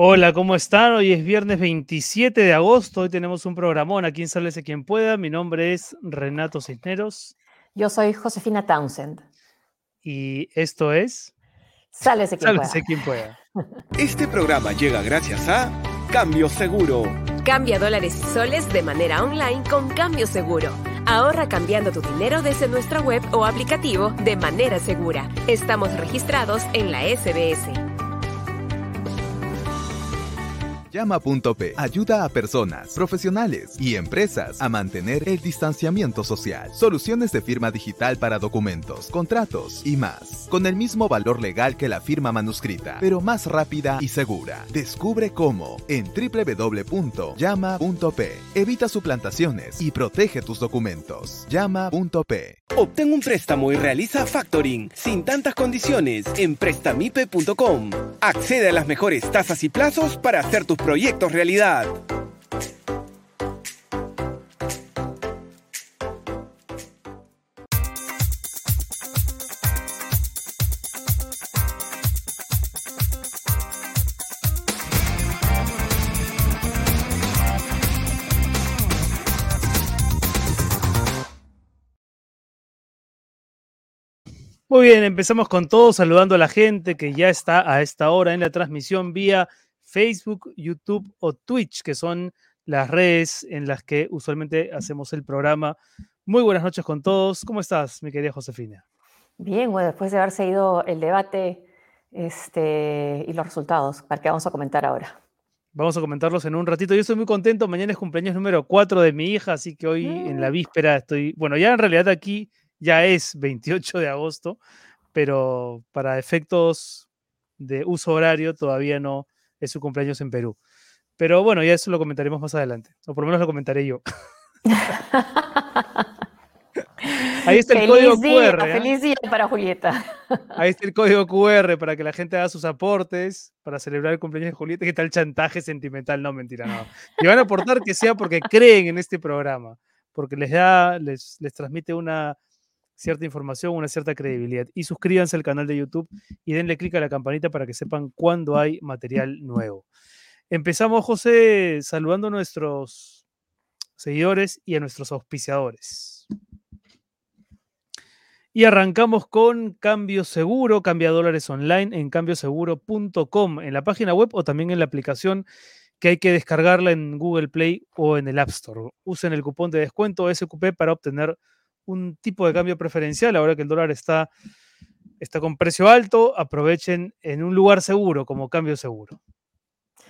Hola, ¿cómo están? Hoy es viernes 27 de agosto. Hoy tenemos un programón aquí en Sálvese quien pueda. Mi nombre es Renato Cisneros. Yo soy Josefina Townsend. Y esto es. Sálvese quien Sálvese quien pueda. Este programa llega gracias a Cambio Seguro. Cambia dólares y soles de manera online con Cambio Seguro. Ahorra cambiando tu dinero desde nuestra web o aplicativo de manera segura. Estamos registrados en la SBS. Llama.p ayuda a personas, profesionales y empresas a mantener el distanciamiento social. Soluciones de firma digital para documentos, contratos y más. Con el mismo valor legal que la firma manuscrita, pero más rápida y segura. Descubre cómo en www.llama.p. Evita suplantaciones y protege tus documentos. Llama.p. Obtén un préstamo y realiza factoring sin tantas condiciones en prestamipe.com. Accede a las mejores tasas y plazos para hacer tus proyectos realidad. Muy bien, empezamos con todo, saludando a la gente que ya está a esta hora en la transmisión vía Facebook, YouTube o Twitch, que son las redes en las que usualmente hacemos el programa. Muy buenas noches con todos. ¿Cómo estás, mi querida Josefina? Bien, bueno, después de haber seguido el debate este, y los resultados, para que vamos a comentar ahora. Vamos a comentarlos en un ratito. Yo estoy muy contento. Mañana es cumpleaños número 4 de mi hija, así que hoy en la víspera estoy. Bueno, ya en realidad aquí ya es 28 de agosto, pero para efectos de uso horario todavía no es su cumpleaños en Perú. Pero bueno, ya eso lo comentaremos más adelante, o por lo menos lo comentaré yo. Ahí está el código QR. ¿eh? Feliz día para Julieta. Ahí está el código QR para que la gente haga sus aportes para celebrar el cumpleaños de Julieta. ¿Qué tal chantaje sentimental? No, mentira, no. Y van a aportar que sea porque creen en este programa, porque les da, les, les transmite una cierta información, una cierta credibilidad. Y suscríbanse al canal de YouTube y denle clic a la campanita para que sepan cuándo hay material nuevo. Empezamos, José, saludando a nuestros seguidores y a nuestros auspiciadores. Y arrancamos con Cambio Seguro, cambia dólares online en cambioseguro.com, en la página web o también en la aplicación que hay que descargarla en Google Play o en el App Store. Usen el cupón de descuento SQP para obtener un tipo de cambio preferencial, ahora que el dólar está, está con precio alto, aprovechen en un lugar seguro como cambio seguro.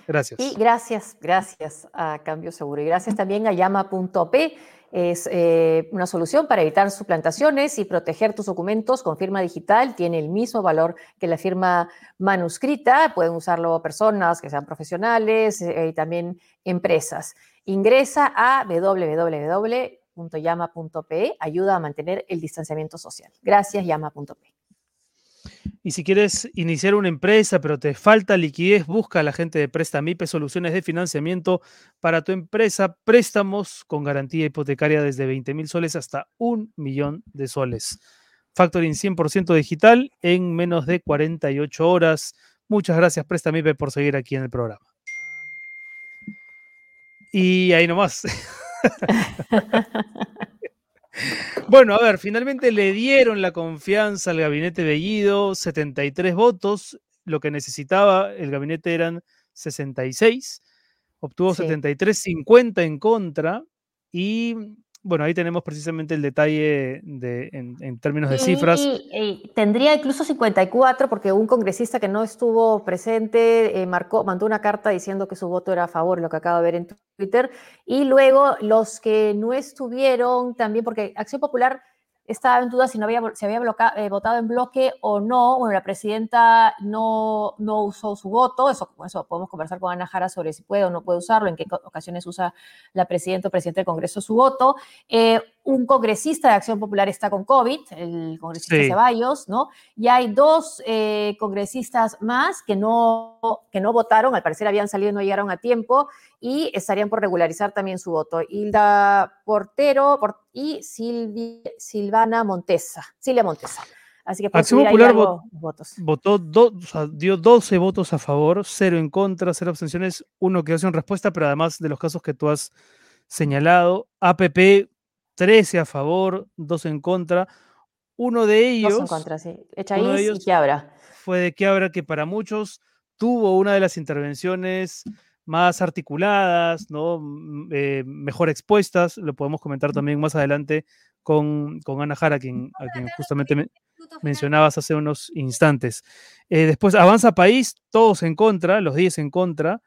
Gracias. Y gracias, gracias a Cambio Seguro. Y gracias también a llama.p. Es eh, una solución para evitar suplantaciones y proteger tus documentos con firma digital. Tiene el mismo valor que la firma manuscrita. Pueden usarlo personas que sean profesionales eh, y también empresas. Ingresa a www llama.p ayuda a mantener el distanciamiento social. Gracias, llama.p. Y si quieres iniciar una empresa, pero te falta liquidez, busca a la gente de Prestamipe soluciones de financiamiento para tu empresa, préstamos con garantía hipotecaria desde 20 mil soles hasta un millón de soles. Factoring 100% digital en menos de 48 horas. Muchas gracias, Prestamipe, por seguir aquí en el programa. Y ahí nomás. Bueno, a ver, finalmente le dieron la confianza al gabinete de Guido, 73 votos, lo que necesitaba el gabinete eran 66, obtuvo sí. 73, 50 en contra y bueno, ahí tenemos precisamente el detalle de, en, términos de cifras. Y, y, tendría incluso 54 porque un congresista que no estuvo presente eh, marcó, mandó una carta diciendo que su voto era a favor, lo que acabo de ver en Twitter. Y luego los que no estuvieron también, porque Acción Popular estaba en duda si no había, si había bloca, eh, votado en bloque o no. Bueno, la presidenta no, no usó su voto. Eso, eso podemos conversar con Ana Jara sobre si puede o no puede usarlo, en qué ocasiones usa la presidenta o presidente del Congreso su voto. Eh, un congresista de Acción Popular está con COVID, el congresista sí. Ceballos, ¿no? Y hay dos eh, congresistas más que no, que no votaron, al parecer habían salido y no llegaron a tiempo, y estarían por regularizar también su voto. Hilda Portero y Silvia, Silvana Montesa, Silvia Montesa. Así que Acción Popular votos. Votó dio 12 votos a favor, 0 en contra, 0 abstenciones, uno quedó sin respuesta, pero además de los casos que tú has señalado, APP 13 a favor, 2 en contra. Uno de ellos. Dos en contra, sí. Echaíz y. Fue de Quiabra que para muchos tuvo una de las intervenciones más articuladas, ¿no? Eh, mejor expuestas. Lo podemos comentar también más adelante con, con Ana Jara, a quien, justamente mencionabas hace unos instantes. Eh, después Avanza País, todos en contra, los 10 en contra.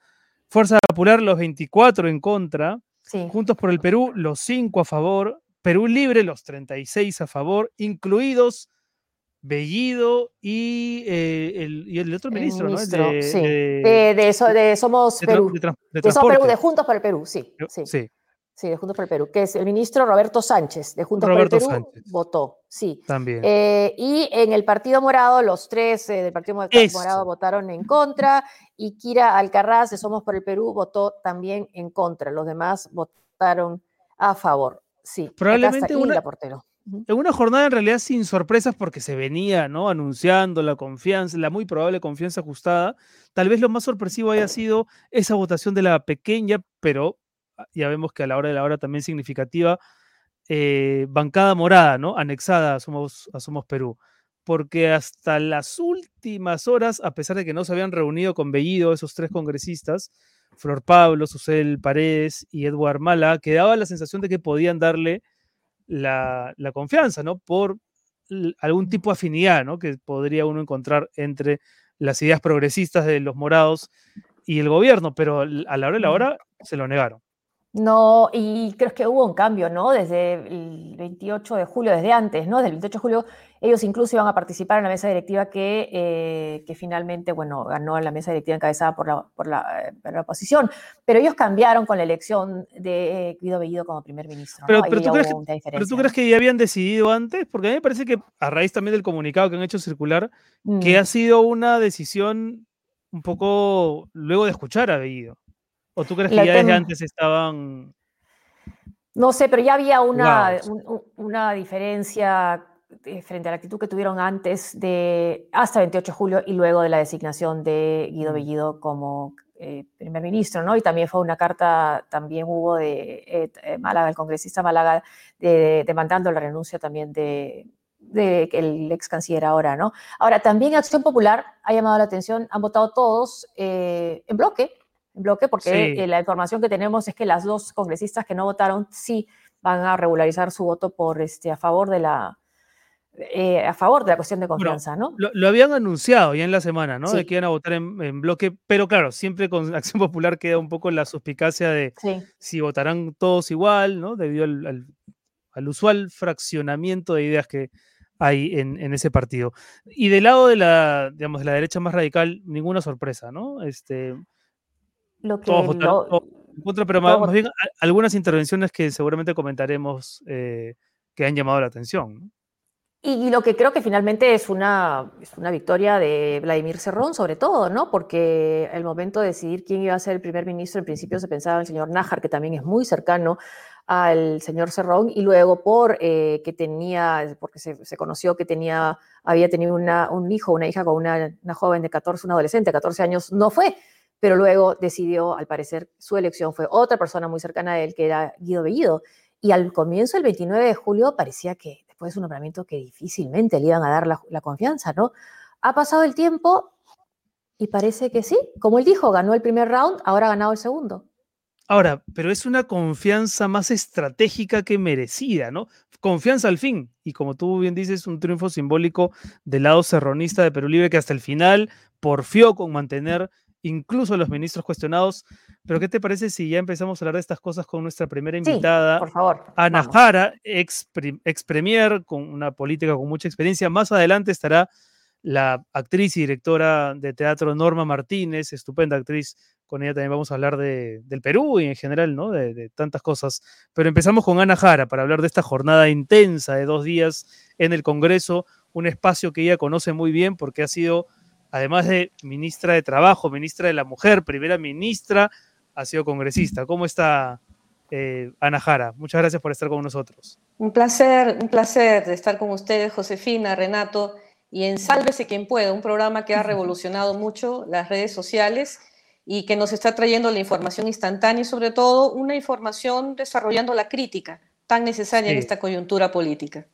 Fuerza Popular, los 24 en contra. Juntos por el Perú, los 5 a favor. Perú Libre, los 36 a favor, incluidos Bellido y, eh, el, y el, otro ministro, ¿no? De, sí. de, eso, de, Somos Perú. De, Somos Perú, de Juntos por el Perú, sí. Sí. sí. De Juntos por el Perú, que es el ministro Roberto Sánchez, de Juntos por el Perú, votó, sí. También. Eh, y en el Partido Morado, los tres eh, del Partido Morado votaron en contra, y Kira Alcarraz, de Somos por el Perú, votó también en contra. Los demás votaron a favor. Sí. Probablemente una, portero en una jornada en realidad sin sorpresas porque se venía ¿no? anunciando la confianza, la muy probable confianza ajustada. Tal vez lo más sorpresivo haya sido esa votación de la pequeña, pero ya vemos que a la hora de la hora también significativa, eh, bancada morada, ¿no? Anexada a Somos, a Somos Perú. Porque hasta las últimas horas, a pesar de que no se habían reunido con Bellido esos tres congresistas, Flor Pablo, Susel Paredes y Edward Mala, quedaba la sensación de que podían darle la, confianza, ¿no? Por algún tipo de afinidad, ¿no? Que podría uno encontrar entre las ideas progresistas de los morados y el gobierno, pero a la hora de la hora se lo negaron. No, y creo que hubo un cambio, ¿no? Desde el 28 de julio, desde antes, ¿no? Desde el 28 de julio, ellos incluso iban a participar en la mesa directiva que, eh, que finalmente, bueno, ganó la mesa directiva encabezada por la, por, la, eh, por la, oposición. Pero ellos cambiaron con la elección de Guido Bellido como primer ministro. Pero, pero, ¿tú crees que, pero, tú crees que, ya habían decidido antes? Porque a mí me parece que, a raíz también del comunicado que han hecho circular, que mm. ha sido una decisión un poco luego de escuchar a Bellido. ¿O tú crees que ya desde antes estaban... No sé, pero ya había una, una diferencia eh, frente a la actitud que tuvieron antes de hasta 28 de julio y luego de la designación de Guido mm. Bellido como eh, primer ministro, ¿no? Y también fue una carta, también hubo de eh, Málaga, el congresista Málaga, demandando la renuncia también de, de el ex canciller ahora, ¿no? Ahora, también Acción Popular ha llamado la atención, han votado todos en bloque, bloque, porque eh, la información que tenemos es que las dos congresistas que no votaron sí van a regularizar su voto por este, a favor de la eh, a favor de la cuestión de confianza, ¿no? Lo, habían anunciado ya en la semana, ¿no? De que iban a votar en, bloque, pero claro, siempre con Acción Popular queda un poco la suspicacia de si votarán todos igual, ¿no? Debido al, al, usual fraccionamiento de ideas que hay en, en, ese partido. Y del lado de la, digamos, de la derecha más radical, ninguna sorpresa, ¿no? Este, lo que pero más, bien algunas intervenciones que seguramente comentaremos eh, que han llamado la atención. Y, lo que creo que finalmente es una, es una victoria de Vladimir Cerrón, sobre todo, ¿no? Porque el momento de decidir quién iba a ser el primer ministro, en principio se pensaba en el señor Nájar, que también es muy cercano al señor Cerrón, y luego por eh, que tenía, porque se, se, conoció que tenía, había tenido una, un hijo, una hija con una, una joven de 14, una adolescente de 14 años, no fue pero luego decidió, al parecer, su elección fue otra persona muy cercana a él, que era Guido Bellido. Y al comienzo, el 29 de julio, parecía que después de un nombramiento que difícilmente le iban a dar la, confianza, ¿no? Ha pasado el tiempo y parece que sí. Como él dijo, ganó el primer round, ahora ha ganado el segundo. Ahora, pero es una confianza más estratégica que merecida, ¿no? Confianza al fin. Y como tú bien dices, un triunfo simbólico del lado serronista de Perú Libre que hasta el final porfió con mantener incluso los ministros cuestionados. Pero ¿qué te parece si ya empezamos a hablar de estas cosas con nuestra primera invitada, por favor, Ana Jara, ex, ex premier, con una política con mucha experiencia? Más adelante estará la actriz y directora de teatro Norma Martínez, estupenda actriz. Con ella también vamos a hablar de, del Perú y en general, ¿no? De, de, tantas cosas. Pero empezamos con Ana Jara para hablar de esta jornada intensa de dos días en el Congreso, un espacio que ella conoce muy bien porque ha sido además de ministra de Trabajo, ministra de la Mujer, primera ministra, ha sido congresista. ¿Cómo está eh, Ana Jara? Muchas gracias por estar con nosotros. Un placer, un placer de estar con ustedes, Josefina, Renato, y en Sálvese quien pueda, un programa que ha revolucionado mucho las redes sociales y que nos está trayendo la información instantánea y sobre todo una información desarrollando la crítica tan necesaria en esta coyuntura política.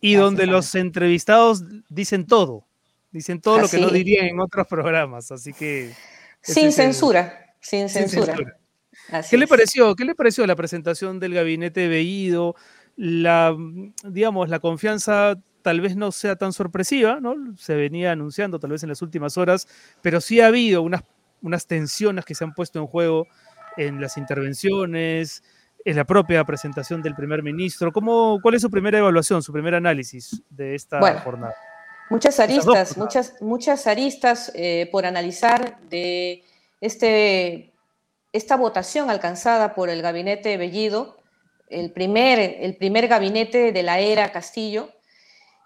Y donde los entrevistados dicen todo, dicen todo lo que no dirían en otros programas, así que... Sin censura, sin censura. ¿Qué le pareció? ¿Qué le pareció la presentación del gabinete Bellido? La, digamos, la confianza tal vez no sea tan sorpresiva, ¿no? Se venía anunciando tal vez en las últimas horas, pero sí ha habido unas, unas tensiones que se han puesto en juego en las intervenciones, en la propia presentación del primer ministro. ¿Cómo, ¿Cuál es su primera evaluación, su primer análisis de esta jornada? Muchas aristas, muchas, muchas aristas eh, por analizar de este, esta votación alcanzada por el gabinete Bellido, el primer, el primer gabinete de la era Castillo,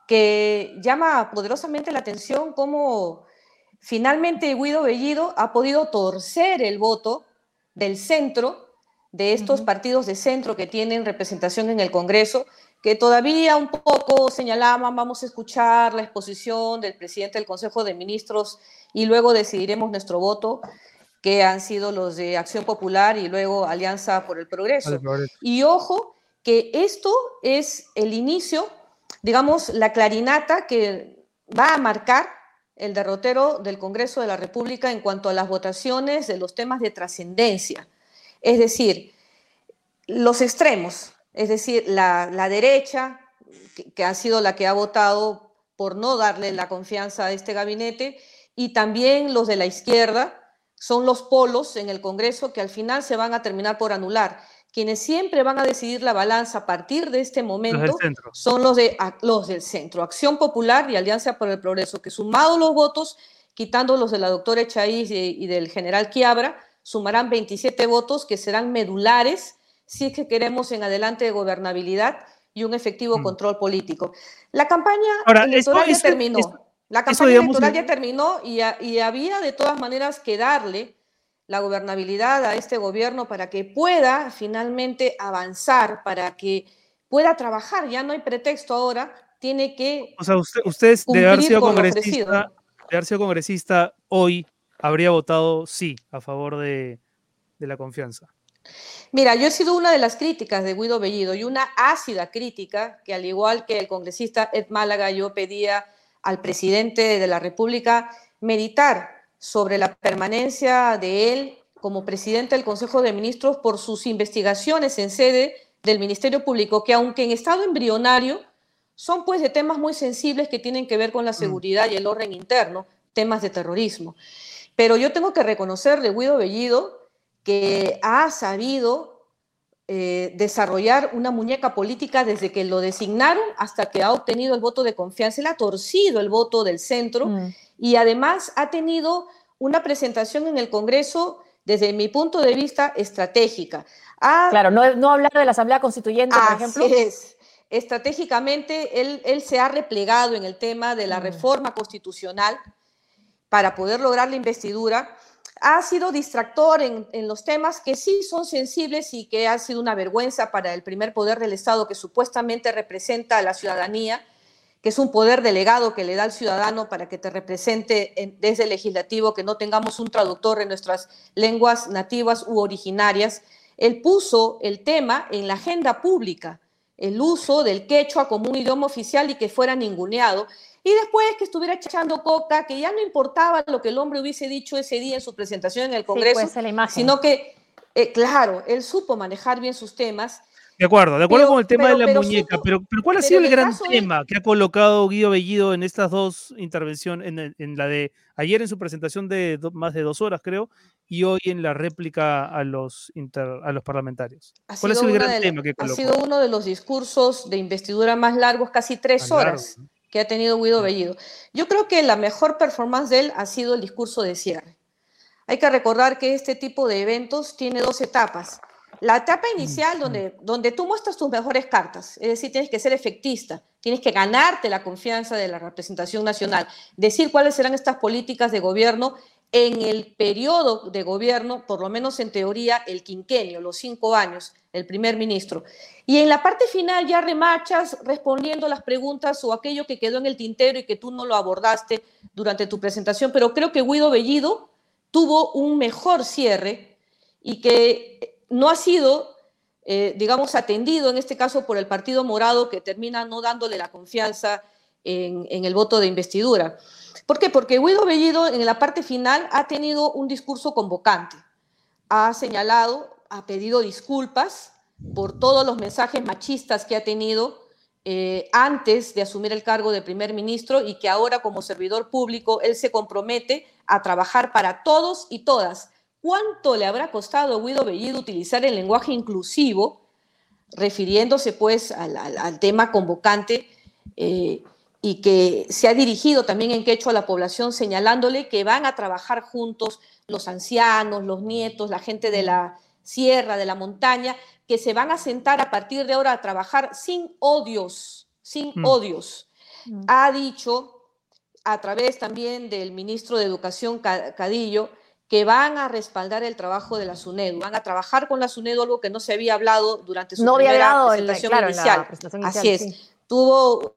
que llama poderosamente la atención cómo finalmente Guido Bellido ha podido torcer el voto del centro, de estos partidos de centro que tienen representación en el Congreso, que todavía un poco señalaban, vamos a escuchar la exposición del presidente del Consejo de Ministros y luego decidiremos nuestro voto, que han sido los de Acción Popular y luego Alianza por el Progreso. Y ojo, que esto es el inicio digamos, la clarinata que va a marcar el derrotero del Congreso de la República en cuanto a las votaciones de los temas de trascendencia. Es decir, los extremos, es decir, la, derecha, que, ha sido la que ha votado por no darle la confianza a este gabinete, y también los de la izquierda, son los polos en el Congreso que al final se van a terminar por anular. Quienes siempre van a decidir la balanza a partir de este momento son los, de, los del centro, Acción Popular y Alianza por el Progreso, que sumado los votos, quitando los de la doctora Echaíz y, del general Quiabra, sumarán 27 votos que serán medulares si es que queremos en adelante de gobernabilidad y un efectivo mm. control político. La campaña electoral ya terminó. la campaña electoral ya terminó y, y había de todas maneras que darle la gobernabilidad a este gobierno para que pueda finalmente avanzar, para que pueda trabajar. Ya no hay pretexto ahora, tiene que. O sea, usted, usted de haber sido congresista, de haber sido congresista hoy habría votado sí a favor de, de la confianza. Mira, yo he sido una de las críticas de Guido Bellido y una ácida crítica que al igual que el congresista Ed Málaga, yo pedía al presidente de la República meditar sobre la permanencia de él como presidente del Consejo de Ministros por sus investigaciones en sede del Ministerio Público, que aunque en estado embrionario, son pues de temas muy sensibles que tienen que ver con la mm. seguridad y el orden interno, temas de terrorismo. Pero yo tengo que reconocer de Guido Bellido que ha sabido eh, desarrollar una muñeca política desde que lo designaron hasta que ha obtenido el voto de confianza. Él ha torcido el voto del centro. Mm y además ha tenido una presentación en el Congreso desde mi punto de vista estratégica. claro, no, no, hablar de la Asamblea Constituyente, por ejemplo. Es. Estratégicamente, él, él, se ha replegado en el tema de la mm. reforma constitucional para poder lograr la investidura. Ha sido distractor en, en los temas que sí son sensibles y que ha sido una vergüenza para el primer poder del Estado que supuestamente representa a la ciudadanía que es un poder delegado que le da al ciudadano para que te represente desde el legislativo, que no tengamos un traductor en nuestras lenguas nativas u originarias, él puso el tema en la agenda pública, el uso del quechua como un idioma oficial y que fuera ninguneado. Y después que estuviera echando coca, que ya no importaba lo que el hombre hubiese dicho ese día en su presentación en el Congreso, sino que, eh, claro, él supo manejar bien sus temas de acuerdo, de acuerdo con el tema de la muñeca, pero, pero ¿cuál ha sido el gran tema que ha colocado Guido Bellido en estas dos intervenciones, en, la de ayer en su presentación de más de dos horas, creo, y hoy en la réplica a los, a los parlamentarios? ¿Cuál ha sido el gran tema que colocó? Ha sido uno de los discursos de investidura más largos, casi tres horas, que ha tenido Guido Bellido. Yo creo que la mejor performance de él ha sido el discurso de cierre. Hay que recordar que este tipo de eventos tiene dos etapas la etapa inicial donde, donde tú muestras tus mejores cartas, es decir, tienes que ser efectista, tienes que ganarte la confianza de la representación nacional, decir cuáles serán estas políticas de gobierno en el periodo de gobierno, por lo menos en teoría, el quinquenio, los cinco años, el primer ministro. Y en la parte final ya remarchas respondiendo las preguntas o aquello que quedó en el tintero y que tú no lo abordaste durante tu presentación, pero creo que Guido Bellido tuvo un mejor cierre y que no ha sido, eh, digamos, atendido en este caso por el Partido Morado que termina no dándole la confianza en el voto de investidura. ¿Por qué? Porque Guido Bellido en la parte final ha tenido un discurso convocante. Ha señalado, ha pedido disculpas por todos los mensajes machistas que ha tenido eh, antes de asumir el cargo de primer ministro y que ahora como servidor público él se compromete a trabajar para todos y todas. ¿Cuánto le habrá costado a Guido Bellido utilizar el lenguaje inclusivo, refiriéndose pues al, tema convocante? Eh, y que se ha dirigido también en quechua a la población señalándole que van a trabajar juntos los ancianos, los nietos, la gente de la sierra, de la montaña, que se van a sentar a partir de ahora a trabajar sin odios, sin mm. odios. Mm. Ha dicho a través también del ministro de Educación Cadillo que van a respaldar el trabajo de la SUNEDU, van a trabajar con la SUNEDU, algo que no se había hablado durante su primera presentación, inicial. Así es. Tuvo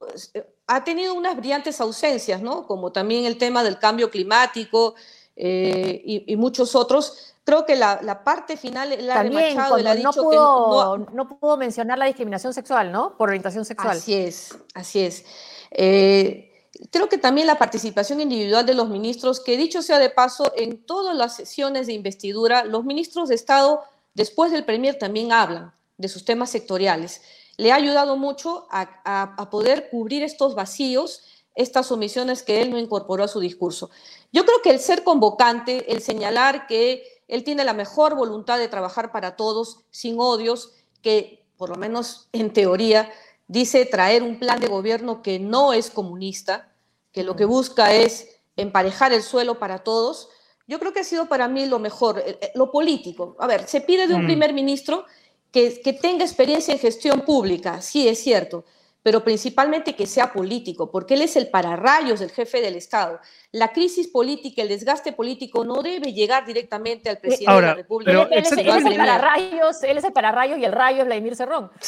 ha tenido unas brillantes ausencias, ¿no? Como también el tema del cambio climático eh, y, muchos otros. Creo que la, parte final la también, ha dicho no pudo, que no, pudo mencionar la discriminación sexual, ¿no? Por orientación sexual. Así es, así es. Eh, creo que también la participación individual de los ministros, que dicho sea de paso, en todas las sesiones de investidura, los ministros de Estado, después del Premier, también hablan de sus temas sectoriales le ha ayudado mucho a, poder cubrir estos vacíos, estas omisiones que él no incorporó a su discurso. Yo creo que el ser convocante, el señalar que él tiene la mejor voluntad de trabajar para todos, sin odios, que por lo menos en teoría dice traer un plan de gobierno que no es comunista, que lo que busca es emparejar el suelo para todos, yo creo que ha sido para mí lo mejor, eh, eh, lo político. A ver, se pide de un mm. primer ministro que, tenga experiencia en gestión pública, sí es cierto, pero principalmente que sea político, porque él es el pararrayos del jefe del Estado. La crisis política, el desgaste político no debe llegar directamente al presidente de la República. él, es, el pararrayos, él es el pararrayos y el rayo es Vladimir Cerrón.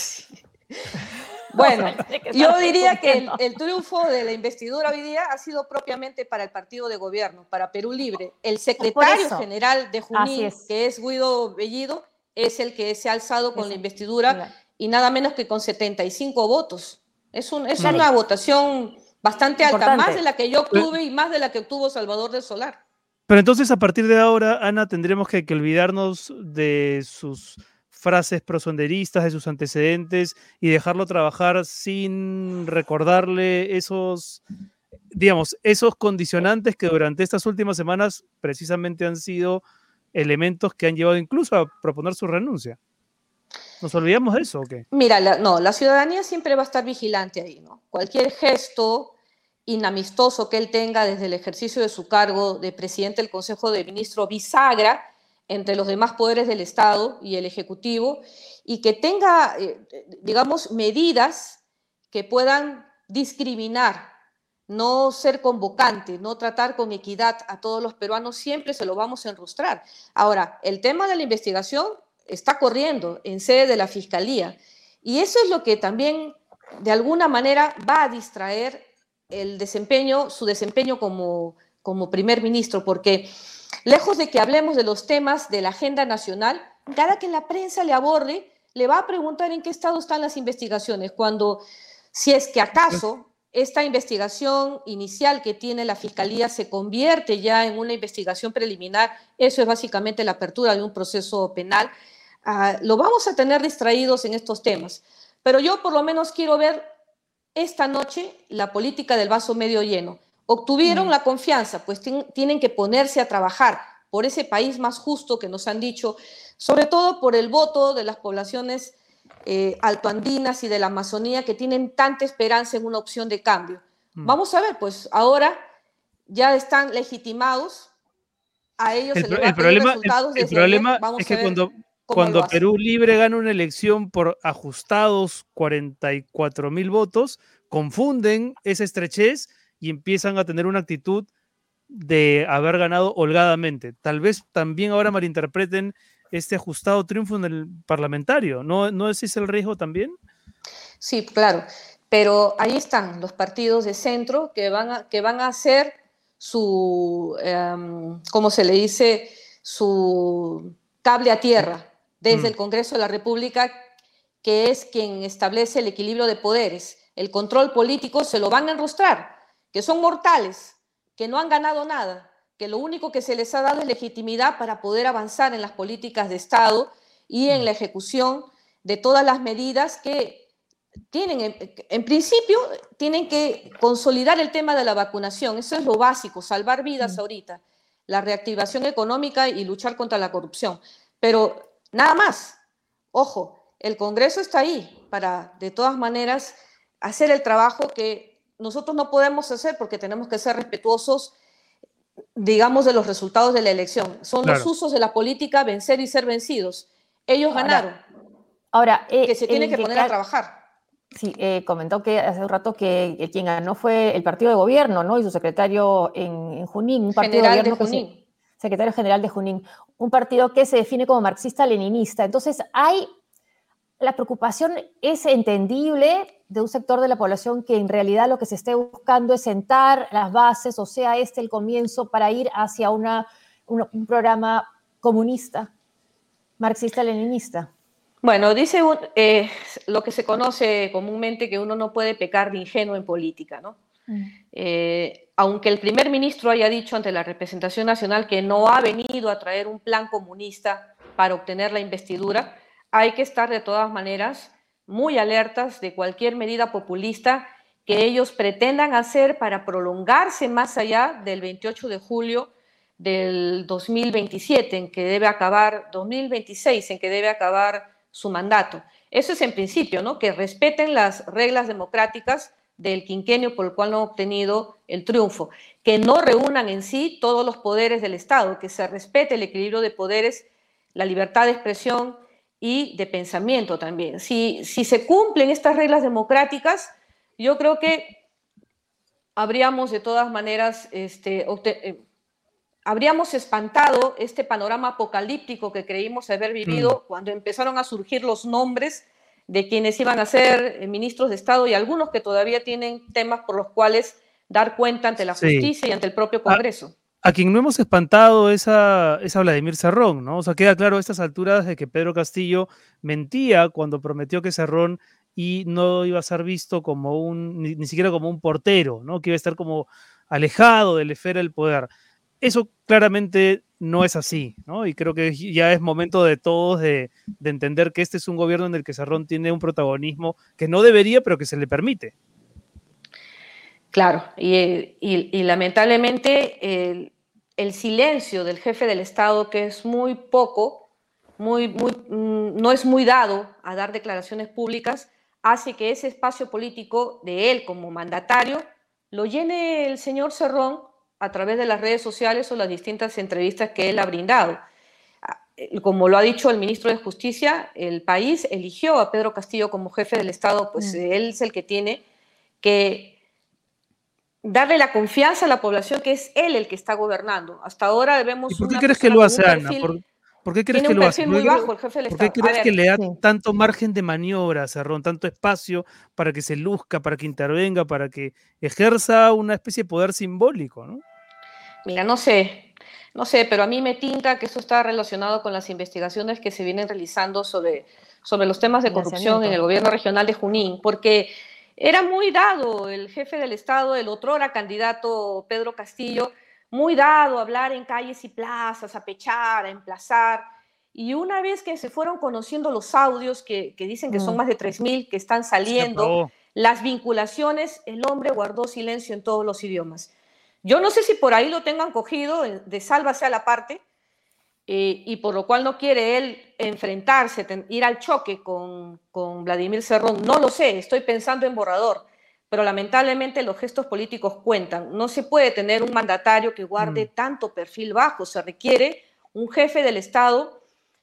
Bueno, yo diría que el, triunfo de la investidura hoy día ha sido propiamente para el partido de gobierno, para Perú Libre. El secretario general de Junín, que es Guido Bellido, es el que se ha alzado con la investidura y nada menos que con 75 votos. Es, un, es una votación bastante alta, más de la que yo obtuve y más de la que obtuvo Salvador del Solar. Pero entonces a partir de ahora, Ana, tendremos que, olvidarnos de sus frases prosonderistas, de sus antecedentes y dejarlo trabajar sin recordarle esos, digamos, esos condicionantes que durante estas últimas semanas precisamente han sido elementos que han llevado incluso a proponer su renuncia. ¿Nos olvidamos de eso o qué? Mira, no, la ciudadanía siempre va a estar vigilante ahí, ¿no? Cualquier gesto inamistoso que él tenga desde el ejercicio de su cargo de presidente del Consejo de Ministros bisagra entre los demás poderes del Estado y el Ejecutivo y que tenga, eh, digamos, medidas que puedan discriminar no ser convocante, no tratar con equidad a todos los peruanos, siempre se lo vamos a enrostrar. Ahora, el tema de la investigación está corriendo en sede de la Fiscalía y eso es lo que también de alguna manera va a distraer el desempeño, su desempeño como, como primer ministro, porque lejos de que hablemos de los temas de la agenda nacional, cada que la prensa le aborde, le va a preguntar en qué estado están las investigaciones, cuando si es que acaso esta investigación inicial que tiene la Fiscalía se convierte ya en una investigación preliminar, eso es básicamente la apertura de un proceso penal, ah, lo vamos a tener distraídos en estos temas. Pero yo por lo menos quiero ver esta noche la política del vaso medio lleno. Obtuvieron la confianza, pues tienen que ponerse a trabajar por ese país más justo que nos han dicho, sobre todo por el voto de las poblaciones eh, altoandinas y de la Amazonía que tienen tanta esperanza en una opción de cambio. Mm. Vamos a ver, pues ahora ya están legitimados, a ellos el, se les va problema, resultados el, problema es que cuando, cuando Perú Libre gana una elección por ajustados 44 mil votos, confunden esa estrechez y empiezan a tener una actitud de haber ganado holgadamente. Tal vez también ahora malinterpreten este ajustado triunfo en el parlamentario. ¿No, ¿No ese es el riesgo también? Sí, claro. Pero ahí están los partidos de centro que van a, que van a hacer su, eh, ¿cómo se le dice? Su cable a tierra desde mm. el Congreso de la República, que es quien establece el equilibrio de poderes. El control político se lo van a enrostrar, que son mortales, que no han ganado nada, que lo único que se les ha dado es legitimidad para poder avanzar en las políticas de Estado y en mm. la ejecución de todas las medidas que tienen, en, principio, tienen que consolidar el tema de la vacunación. Eso es lo básico, salvar vidas mm. ahorita, la reactivación económica y luchar contra la corrupción. Pero nada más, ojo, el Congreso está ahí para, de todas maneras, hacer el trabajo que nosotros no podemos hacer porque tenemos que ser respetuosos, digamos, de los resultados de la elección. Son los usos de la política, vencer y ser vencidos. Ellos ganaron. Ahora, eh, que se tiene que poner a trabajar. Sí, eh, comentó que hace un rato que, quien ganó fue el partido de gobierno, ¿no? Y su secretario en, Junín, un partido general de, Junín. secretario general de Junín, un partido que se define como marxista-leninista. Entonces, hay, la preocupación es entendible de un sector de la población que en realidad lo que se esté buscando es sentar las bases, o sea, este el comienzo para ir hacia una, un programa comunista, marxista-leninista. Bueno, dice eh, lo que se conoce comúnmente que uno no puede pecar de ingenuo en política, ¿no? Mm. Eh, aunque el primer ministro haya dicho ante la representación nacional que no ha venido a traer un plan comunista para obtener la investidura, hay que estar de todas maneras muy alertas de cualquier medida populista que ellos pretendan hacer para prolongarse más allá del 28 de julio del 2027, en que debe acabar, 2026, en que debe acabar su mandato. Eso es en principio, ¿no? Que respeten las reglas democráticas del quinquenio por el cual han obtenido el triunfo, que no reúnan en sí todos los poderes del Estado, que se respete el equilibrio de poderes, la libertad de expresión y de pensamiento también. Si, si se cumplen estas reglas democráticas, yo creo que habríamos de todas maneras este, eh, habríamos espantado este panorama apocalíptico que creímos haber vivido mm. cuando empezaron a surgir los nombres de quienes iban a ser eh, ministros de Estado y algunos que todavía tienen temas por los cuales dar cuenta ante la justicia y ante el propio Congreso. A, quien no hemos espantado es a, Vladimir Cerrón, ¿no? O sea, queda claro a estas alturas de que Pedro Castillo mentía cuando prometió que Cerrón y no iba a ser visto como un, ni, ni siquiera como un portero, ¿no? Que iba a estar como alejado de la esfera del poder eso claramente no es así, ¿no? Y creo que ya es momento de todos de, entender que este es un gobierno en el que Cerrón tiene un protagonismo que no debería, pero que se le permite. Claro, y, lamentablemente el, silencio del jefe del Estado, que es muy poco, muy, muy, mm, no es muy dado a dar declaraciones públicas, hace que ese espacio político de él como mandatario lo llene el señor Cerrón a través de las redes sociales o las distintas entrevistas que él ha brindado. Ah, como lo ha dicho el ministro de Justicia, el país eligió a Pedro Castillo como jefe del Estado, pues mm. él es el que tiene que darle la confianza a la población que es él el que está gobernando. Hasta ahora debemos... ¿Y ¿Por qué crees que lo hace, Ana? ¿Por, qué crees que lo hace? Muy bajo, el jefe del ¿Por qué crees que le da tanto margen de maniobra a Cerrón, tanto espacio para que se luzca, para que intervenga, para que ejerza una especie de poder simbólico, ¿no? Mira, no sé, no sé, pero a mí me tinta que eso está relacionado con las investigaciones que se vienen realizando sobre, sobre los temas de corrupción en el gobierno regional de Junín, porque era muy dado el jefe del Estado, el otro era candidato Pedro Castillo, muy dado a hablar en calles y plazas, a pechar, a emplazar. Y una vez que se fueron conociendo los audios, que, dicen que son mm. más de 3.000 que están saliendo, las vinculaciones, el hombre guardó silencio en todos los idiomas. Yo no sé si por ahí lo tengan cogido de sálvase a la parte eh, y por lo cual no quiere él enfrentarse, ir al choque con, con Vladimir Cerrón. No lo sé, estoy pensando en borrador, pero lamentablemente los gestos políticos cuentan. No se puede tener un mandatario que guarde mm. tanto perfil bajo, se requiere un jefe del Estado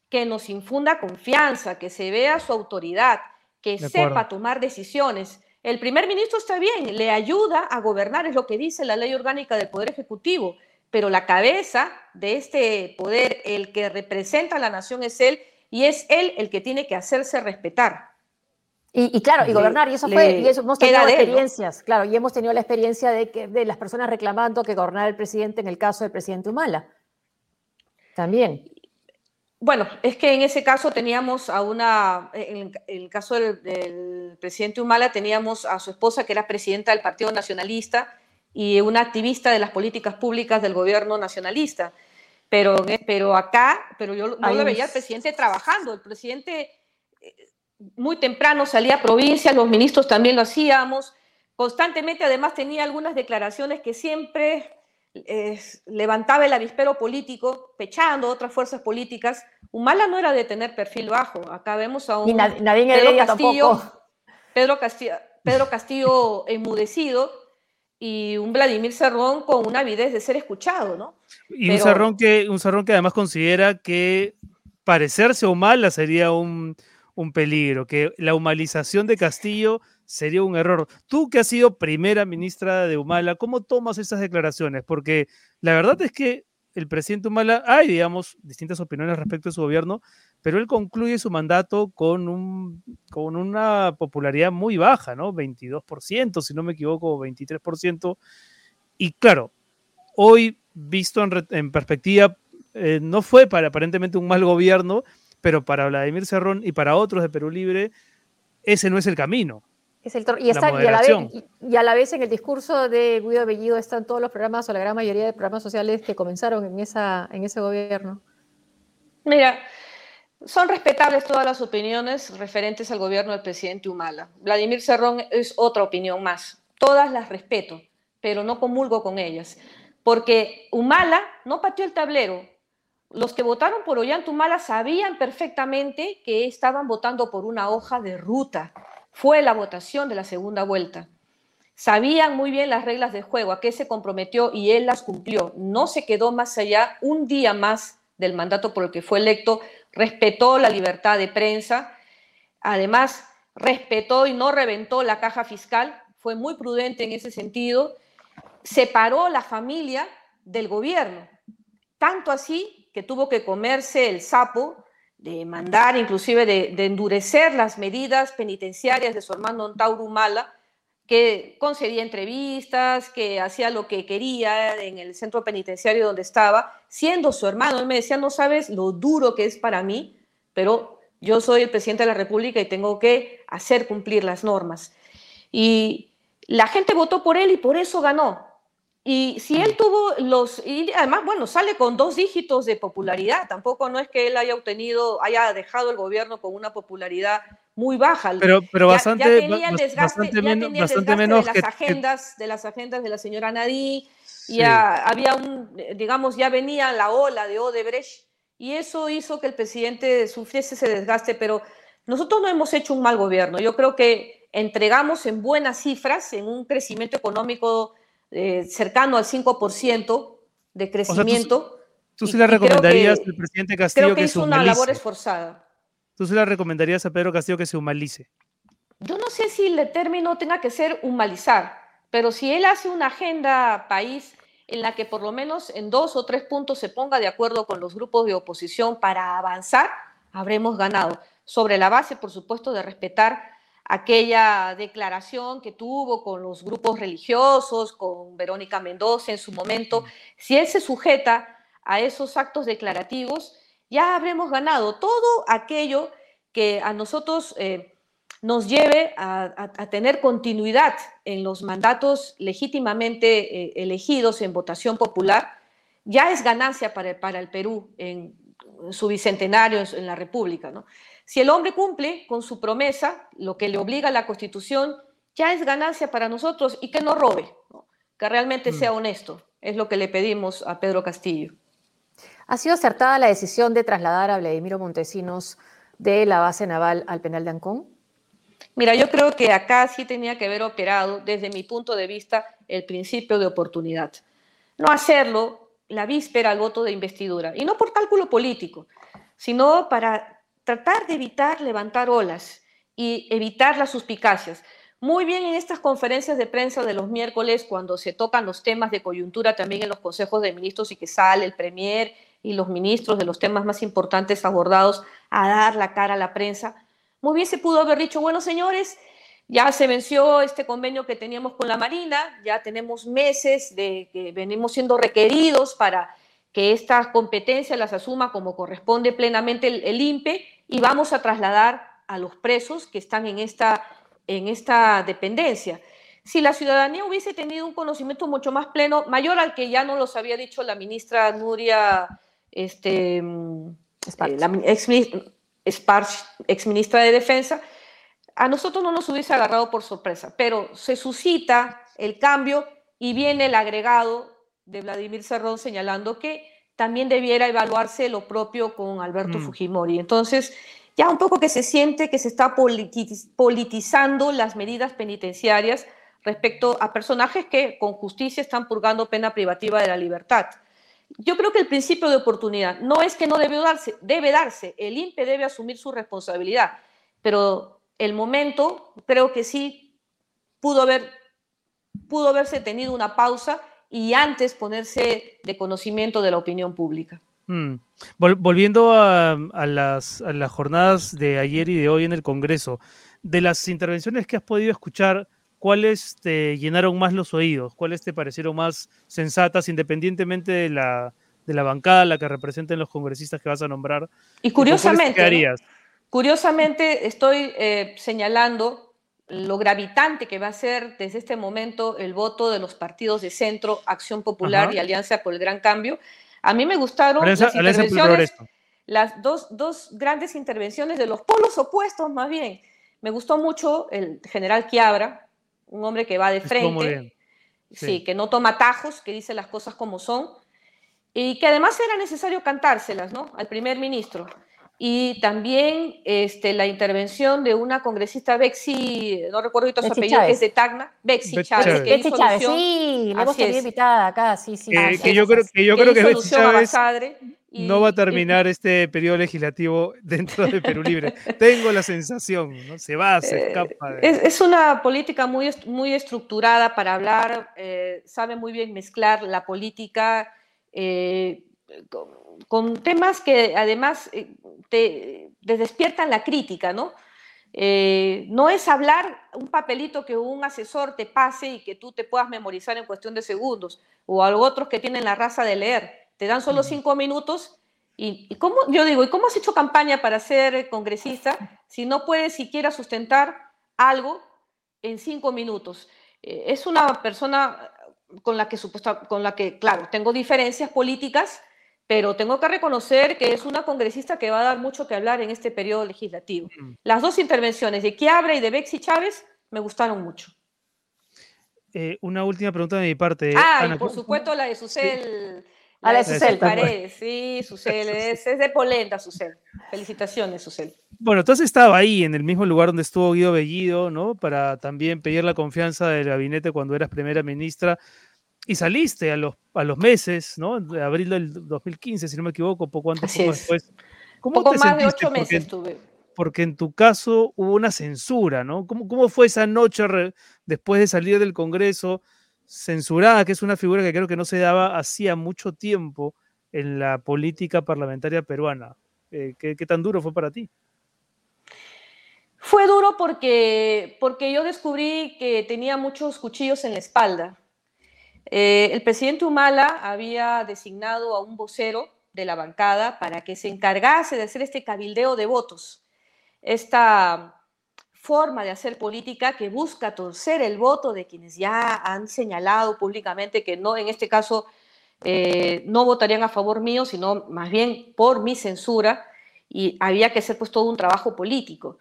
que nos infunda confianza, que se vea su autoridad, que sepa tomar decisiones el primer ministro está bien, le ayuda a gobernar, es lo que dice la ley orgánica del Poder Ejecutivo, pero la cabeza de este poder, el que representa a la nación es él, y es él el que tiene que hacerse respetar. Y, claro, y gobernar, y eso fue, y eso hemos tenido experiencias, claro, y hemos tenido la experiencia de, que, de las personas reclamando que gobernara el presidente en el caso del presidente Humala. También. Bueno, es que en ese caso teníamos a una, en el caso del, presidente Humala, teníamos a su esposa, que era presidenta del Partido Nacionalista, y una activista de las políticas públicas del gobierno nacionalista. Pero, pero acá, pero yo no lo veía al presidente trabajando. El presidente muy temprano salía a provincia, los ministros también lo hacíamos, constantemente además tenía algunas declaraciones que siempre eh, levantaba el avispero político, pechando otras fuerzas políticas. Humala no era de tener perfil bajo, acá vemos a un Pedro, Castillo, Pedro, Castillo, Pedro Castillo enmudecido y un Vladimir Cerrón con una avidez de ser escuchado, ¿no? Y un, Cerrón que, un Cerrón que además considera que parecerse a Humala sería un, un peligro, que la humanización de Castillo sería un error. Tú que has sido primera ministra de Humala, ¿cómo tomas esas declaraciones? Porque la verdad es que el presidente Humala, hay, digamos, distintas opiniones respecto a su gobierno, pero él concluye su mandato con, un, con una popularidad muy baja, ¿no? 22%, si no me equivoco, 23%. Y claro, hoy, visto en, perspectiva, eh, no fue para aparentemente un mal gobierno, pero para Vladimir Cerrón y para otros de Perú Libre, ese no es el camino. Es el y, está, y, a la vez, y, a la vez, en el discurso de Guido Bellido están todos los programas o la gran mayoría de programas sociales que comenzaron en, esa, en ese gobierno. Mira, son respetables todas las opiniones referentes al gobierno del presidente Humala. Vladimir Cerrón es otra opinión más. Todas las respeto, pero no comulgo con ellas. Porque Humala no pateó el tablero, los que votaron por Ollantumala sabían perfectamente que estaban votando por una hoja de ruta. Fue la votación de la segunda vuelta. Sabían muy bien las reglas de juego, a qué se comprometió y él las cumplió. No se quedó más allá un día más del mandato por el que fue electo, respetó la libertad de prensa, además respetó y no reventó la caja fiscal, fue muy prudente en ese sentido, separó la familia del gobierno, tanto así que tuvo que comerse el sapo de mandar, inclusive de, endurecer las medidas penitenciarias de su hermano Tauro Mala, que concedía entrevistas, que hacía lo que quería en el centro penitenciario donde estaba, siendo su hermano. Él me decía, no sabes lo duro que es para mí, pero yo soy el presidente de la República y tengo que hacer cumplir las normas. Y la gente votó por él y por eso ganó. Y si él tuvo los, y además, bueno, sale con dos dígitos de popularidad, tampoco no es que él haya obtenido, haya dejado el gobierno con una popularidad muy baja. Pero, pero bastante, ya, tenía el desgaste, bastante, menos de las agendas, de las agendas de la señora Nadí, ya había un, digamos, ya venía la ola de Odebrecht, y eso hizo que el presidente sufriese ese desgaste, pero nosotros no hemos hecho un mal gobierno. Yo creo que entregamos en buenas cifras, en un crecimiento económico eh, cercano al 5% de crecimiento. tú, sí le recomendarías al presidente Castillo que, es una labor esforzada. ¿Tú sí le recomendarías a Pedro Castillo que se humanice? Yo no sé si el término tenga que ser humanizar, pero si él hace una agenda país en la que por lo menos en dos o tres puntos se ponga de acuerdo con los grupos de oposición para avanzar, habremos ganado. Sobre la base, por supuesto, de respetar aquella declaración que tuvo con los grupos religiosos, con Verónica Mendoza en su momento, si él se sujeta a esos actos declarativos, ya habremos ganado todo aquello que a nosotros eh, nos lleve a, tener continuidad en los mandatos legítimamente eh, elegidos en votación popular, ya es ganancia para, para el Perú en, su bicentenario en, la República. ¿no? Si el hombre cumple con su promesa, lo que le obliga a la Constitución, ya es ganancia para nosotros y que no robe, que realmente sea mm. honesto. Es lo que le pedimos a Pedro Castillo. ¿Ha sido acertada la decisión de trasladar a Vladimiro Montesinos de la base naval al penal de Ancón? Mira, yo creo que acá sí tenía que haber operado, desde mi punto de vista, el principio de oportunidad. No hacerlo la víspera al voto de investidura, y no por cálculo político, sino para tratar de evitar levantar olas y evitar las suspicacias. muy bien en estas conferencias de prensa de los miércoles cuando se tocan los temas de coyuntura también en los consejos de ministros y que sale el premier y los ministros de los temas más importantes abordados a dar la cara a la prensa. Muy bien se pudo haber dicho, bueno señores, ya se venció este convenio que teníamos con la Marina, ya tenemos meses de que venimos siendo requeridos para que estas competencias las asuma como corresponde plenamente el, el INPE y vamos a trasladar a los presos que están en esta en esta dependencia. Si la ciudadanía hubiese tenido un conocimiento mucho más pleno, mayor al que ya no los había dicho la ministra Nuria, este, mm, eh, la ex, ex ministra de Defensa, a nosotros no nos hubiese agarrado por sorpresa, pero se suscita el cambio y viene el agregado de Vladimir Cerrón señalando que también debiera evaluarse lo propio con Alberto mm. Fujimori. Entonces, ya un poco que se siente que se está politizando las medidas penitenciarias respecto a personajes que con justicia están purgando pena privativa de la libertad. Yo creo que el principio de oportunidad no es que no debe darse, debe darse, el INPE debe asumir su responsabilidad, pero el momento creo que sí pudo, haber, pudo haberse tenido una pausa y antes ponerse de conocimiento de la opinión pública. Mm. volviendo a, las, jornadas de ayer y de hoy en el Congreso, de las intervenciones que has podido escuchar, ¿cuáles te llenaron más los oídos? ¿Cuáles te parecieron más sensatas, independientemente de la, de la bancada la que representen los congresistas que vas a nombrar? Y curiosamente, curiosamente estoy eh, señalando lo gravitante que va a ser desde este momento el voto de los partidos de centro, Acción Popular y Alianza por el Gran Cambio, a mí me gustaron las intervenciones, las dos, dos, grandes intervenciones de los polos opuestos, más bien. Me gustó mucho el general Quiabra, un hombre que va de frente, sí. que no toma tajos, que dice las cosas como son, y que además era necesario cantárselas, ¿no? Al primer ministro y también este, la intervención de una congresista Bexi, no recuerdo su apellido, que es de Tacna, Bexi Chávez. Bexi Chávez, sí, la hemos tenido invitada acá, sí, sí. que yo creo que, yo creo que Bexi Chávez no va a terminar este periodo legislativo dentro de Perú Libre. Tengo la sensación, ¿no? Se va, se eh, escapa. Es, una política muy, muy estructurada para hablar, eh, sabe muy bien mezclar la política eh, con temas que además te, despiertan la crítica, ¿no? Eh, no es hablar un papelito que un asesor te pase y que tú te puedas memorizar en cuestión de segundos, o algo otros que tienen la raza de leer. Te dan solo cinco minutos y, cómo, yo digo, ¿y cómo has hecho campaña para ser congresista si no puedes siquiera sustentar algo en cinco minutos? Eh, es una persona con la que supuesta, con la que, claro, tengo diferencias políticas, pero tengo que reconocer que es una congresista que va a dar mucho que hablar en este periodo legislativo. Las dos intervenciones de Quiabra y de Bexi Chávez me gustaron mucho. Eh, una última pregunta de mi parte. Ah, y por supuesto la de Susel. La Susel. Paredes, sí, Susel, es, de polenta, Susel. Felicitaciones, Susel. Bueno, entonces estaba ahí, en el mismo lugar donde estuvo Guido Bellido, ¿no? Para también pedir la confianza del gabinete cuando eras primera ministra y saliste a los, a los meses, ¿no? De abril del 2015, si no me equivoco, poco antes, poco después. ¿Cómo poco más de ocho meses estuve. Porque en tu caso hubo una censura, ¿no? ¿Cómo, cómo fue esa noche después de salir del Congreso censurada, que es una figura que creo que no se daba hacía mucho tiempo en la política parlamentaria peruana? Eh, ¿qué, ¿Qué tan duro fue para ti? Fue duro porque, porque yo descubrí que tenía muchos cuchillos en la espalda eh, el presidente Humala había designado a un vocero de la bancada para que se encargase de hacer este cabildeo de votos, esta forma de hacer política que busca torcer el voto de quienes ya han señalado públicamente que no, en este caso, eh, no votarían a favor mío, sino más bien por mi censura, y había que hacer pues todo un trabajo político.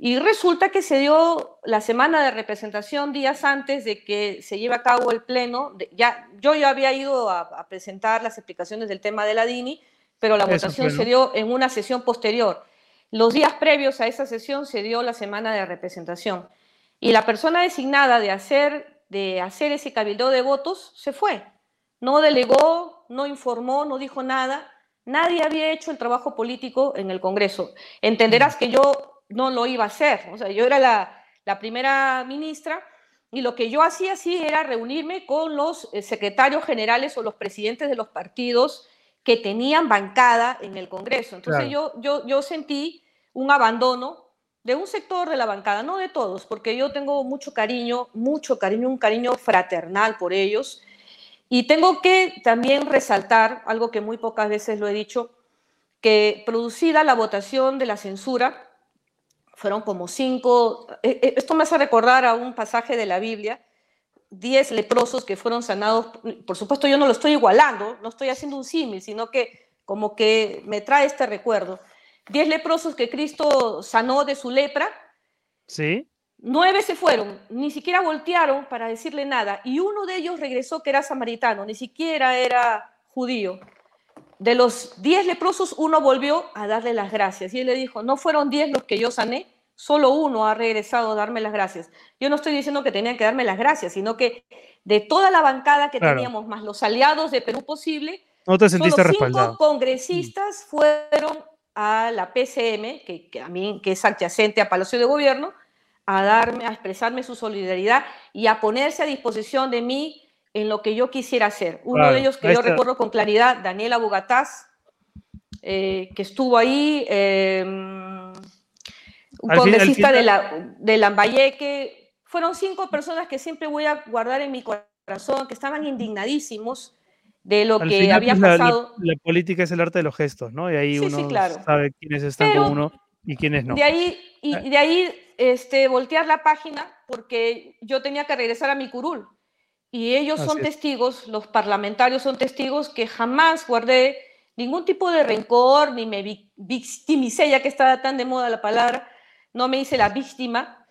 Y resulta que se dio la semana de representación días antes de que se lleve a cabo el pleno. ya, yo ya había ido a, presentar las explicaciones del tema de la DINI, pero la votación se dio en una sesión posterior. Los días previos a esa sesión se dio la semana de representación. Y la persona designada de hacer, de hacer ese cabildo de votos se fue. No delegó, no informó, no dijo nada. Nadie había hecho el trabajo político en el Congreso. Entenderás que yo no lo iba a hacer. Yo era la, la primera ministra, y lo que yo hacía sí era reunirme con los eh, secretarios generales o los presidentes de los partidos que tenían bancada en el Congreso. Entonces yo, yo, yo sentí un abandono de un sector de la bancada, no de todos, porque yo tengo mucho cariño, mucho cariño, un cariño fraternal por ellos. Y tengo que también resaltar algo que muy pocas veces lo he dicho, que producida la votación de la censura, fueron como cinco, eh, eh, esto me hace recordar a un pasaje de la Biblia, diez leprosos que fueron sanados, por supuesto yo no lo estoy igualando, no estoy haciendo un símil, sino que como que me trae este recuerdo. Diez leprosos que Cristo sanó de su lepra. Sí. Nueve se fueron, ni siquiera voltearon para decirle nada, y uno de ellos regresó que era samaritano, ni siquiera era judío. De los diez leprosos, uno volvió a darle las gracias, y él le dijo, no fueron diez los que yo sané, solo uno ha regresado a darme las gracias. Yo no estoy diciendo que tenían que darme las gracias, sino que de toda la bancada que teníamos, más los aliados de Perú Posible, no te sentiste solo cinco congresistas fueron a la PCM, que, a mí, que es adyacente a Palacio de Gobierno, a darme, a expresarme su solidaridad y a ponerse a disposición de mí en lo que yo quisiera hacer. Uno de ellos que yo recuerdo con claridad, Daniela Bogatás, eh, que estuvo ahí, em, un congresista de, la, de Lambayeque. Fueron cinco personas que siempre voy a guardar en mi corazón, que estaban indignadísimos de lo que había pues, pasado. La, política es el arte de los gestos, ¿no? Y ahí uno sabe quiénes están con uno y quiénes no. De ahí, y eh. de ahí este, voltear la página porque yo tenía que regresar a mi curul. Y ellos son testigos, los parlamentarios son testigos que jamás guardé ningún tipo de rencor, ni me victimicé, ya que estaba tan de moda la palabra, no me hice la víctima,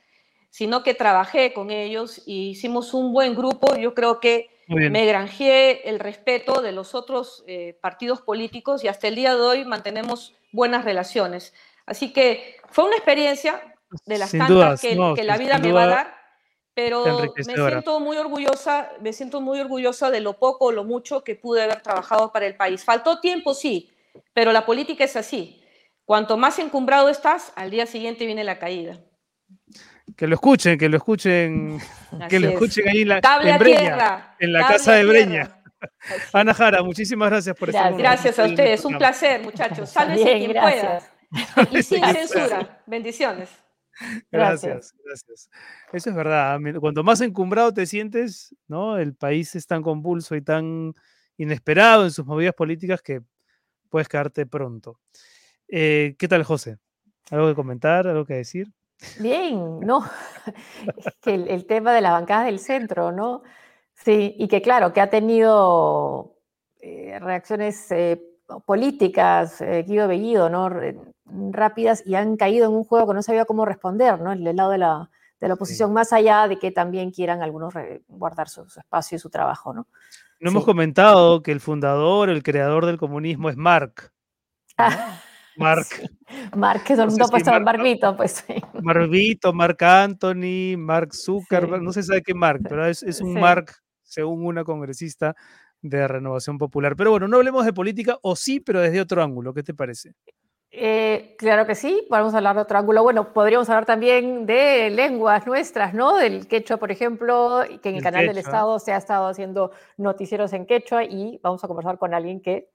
sino que trabajé con ellos y hicimos un buen grupo. Yo creo que me granjeé el respeto de los otros eh, partidos políticos y hasta el día de hoy mantenemos buenas relaciones. Así que fue una experiencia de las tantas que, la vida me va a dar, pero me siento muy orgullosa, me siento muy orgullosa de lo poco o lo mucho que pude haber trabajado para el país. Faltó tiempo, sí, pero la política es así. Cuanto más encumbrado estás, al día siguiente viene la caída. Que lo escuchen, que lo escuchen, que lo escuchen ahí en la, Breña, en la casa de Breña. Ana Jara, muchísimas gracias por estar Gracias a ustedes, un placer, muchachos. Sálvese quien pueda. Y sin censura. Bendiciones. Gracias, gracias. Eso es verdad. Cuanto más encumbrado te sientes, ¿no? El país es tan convulso y tan inesperado en sus movidas políticas que puedes quedarte pronto. Eh, ¿Qué tal, José? ¿Algo que comentar? ¿Algo que decir? Bien, no. que el, tema de la bancada del centro, ¿no? Sí, y que claro, que ha tenido eh, reacciones eh, políticas, Guido Bellido, ¿no? rápidas y han caído en un juego que no sabía cómo responder, ¿no? El lado de la, de la oposición, más allá de que también quieran algunos guardar su, espacio y su trabajo, ¿no? No hemos comentado que el fundador, el creador del comunismo es Mark. Ah, Mark. Mark, que todo el mundo ha puesto Marvito, pues. Marvito, Mark Anthony, Mark Zuckerberg, no se sabe qué Mark, pero es, es un Mark, según una congresista de Renovación Popular. Pero bueno, no hablemos de política, o sí, pero desde otro ángulo. ¿Qué te parece? Eh, claro que sí, podemos hablar de otro ángulo. Bueno, podríamos hablar también de lenguas nuestras, ¿no? Del quechua, por ejemplo, que en el, canal del Estado se ha estado haciendo noticieros en quechua y vamos a conversar con alguien que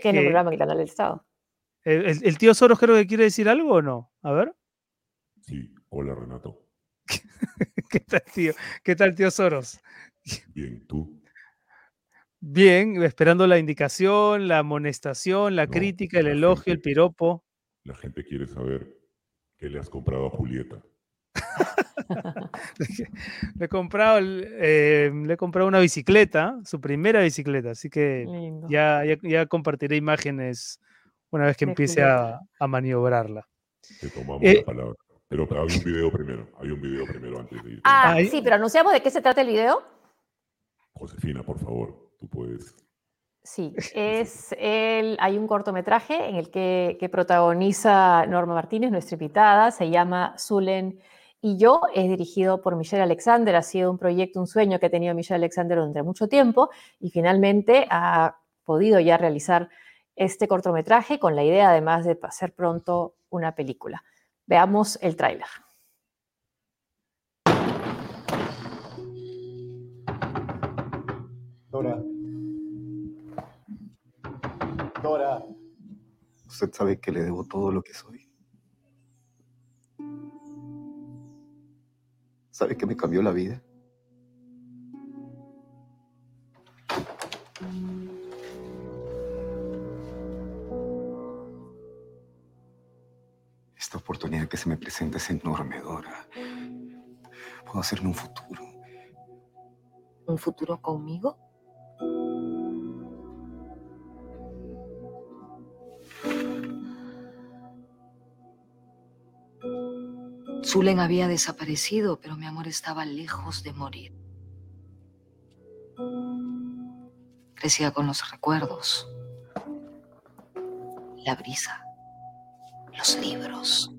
tiene un programa en el canal del Estado. ¿El, tío Soros creo que quiere decir algo o no? A ver. Sí, hola Renato. ¿Qué tal, tío? ¿Qué tal, tío Soros? Bien, ¿tú? Bien, esperando la indicación, la amonestación, la crítica, el elogio, el piropo. La gente quiere saber qué le has comprado a Julieta. le, he comprado, eh, le he comprado una bicicleta, su primera bicicleta, así que ya, ya, compartiré imágenes una vez que empiece a, maniobrarla. Te tomamos eh, la palabra. Pero hay un video primero, hay un video primero antes de ir. Ah, sí, pero anunciamos de qué se trata el video. Josefina, por favor. Sí, es el, hay un cortometraje en el que, protagoniza Norma Martínez, nuestra invitada, se llama Zulen y yo es dirigido por Michelle Alexander, ha sido un proyecto, un sueño que ha tenido Michelle Alexander durante mucho tiempo y finalmente ha podido ya realizar este cortometraje con la idea además de hacer pronto una película. Veamos el tráiler. Dora. Dora. Usted sabe que le debo todo lo que soy. ¿Sabe que me cambió la vida? Esta oportunidad que se me presenta es enorme, Dora. Puedo hacerme un futuro. ¿Un futuro conmigo? Zulen había desaparecido, pero mi amor estaba lejos de morir. Crecía con los recuerdos, la brisa, los libros.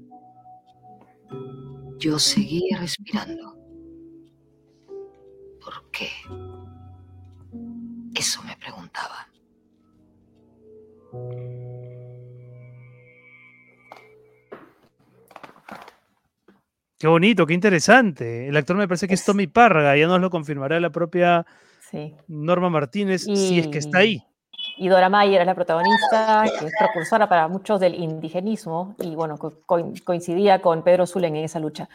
Yo seguía respirando. ¿Por qué? Eso me preguntaba. Qué bonito, qué interesante. El actor me parece que es, Es- Tommy Párraga, ya nos lo confirmará la propia Sí. Norma Martínez, si es que está ahí. Y Dora Mayer es la protagonista, que es propulsora para muchos del indigenismo, y bueno, co- co- coincidía con Pedro Zulen en esa lucha.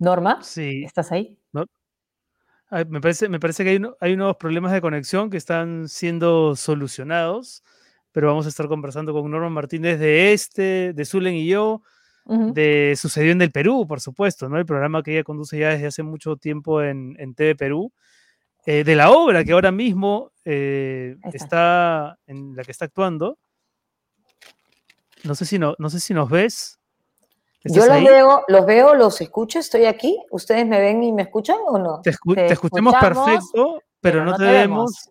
Norma, Sí. ¿estás ahí? Ay, me parece, me parece que hay, uno- hay unos problemas de conexión que están siendo solucionados, pero vamos a estar conversando con Norma Martínez de este, de Zulen y yo, De Sucedió en el Perú, por supuesto, ¿no? El programa que ella conduce ya desde hace mucho tiempo en, en TV Perú, eh, de la obra que ahora mismo eh, está. está en la que está actuando. No sé si, no, no sé si nos ves. Yo ¿Estás los ahí? veo, los veo, los escucho, estoy aquí. ¿Ustedes me ven y me escuchan o no? Te, escu- Te te escuchamos escuchamos, perfecto, pero, pero no, no te, te vemos.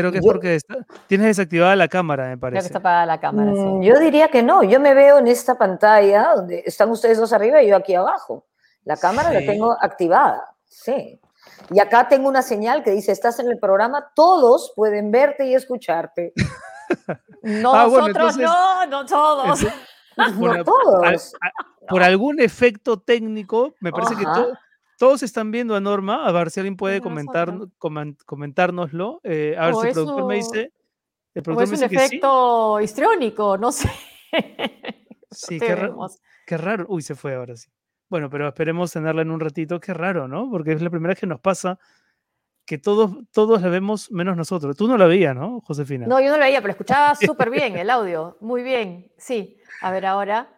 Creo que es Yo- porque está- tienes desactivada la cámara, me Creo que parece. está apagada la cámara, sí. Mm, Yo diría que no, yo me veo en esta pantalla donde están ustedes dos arriba y yo aquí abajo. La cámara la tengo activada, sí. Y acá tengo una señal que dice, estás en el programa, todos pueden verte y escucharte. No, Ah, bueno, nosotros entonces- no, no todos. Entonces, No al- todos. a- por algún efecto técnico, me parece que Ajá. To- todos están viendo a Norma. A ver si alguien puede comentar, comentárnoslo. Eh, a ver O si el es productor me dice. El O productor es me un dice que sí. efecto histriónico, no sé. Sí, qué, ra- qué raro. Uy, se fue ahora sí. Bueno, pero esperemos tenerla en un ratito. Qué raro, ¿no? Porque es la primera vez que nos pasa que todos, todos la vemos menos nosotros. Tú no la veías, ¿no, Josefina? No, yo no lo veía, pero escuchaba súper bien el audio. Muy bien, sí. A ver ahora.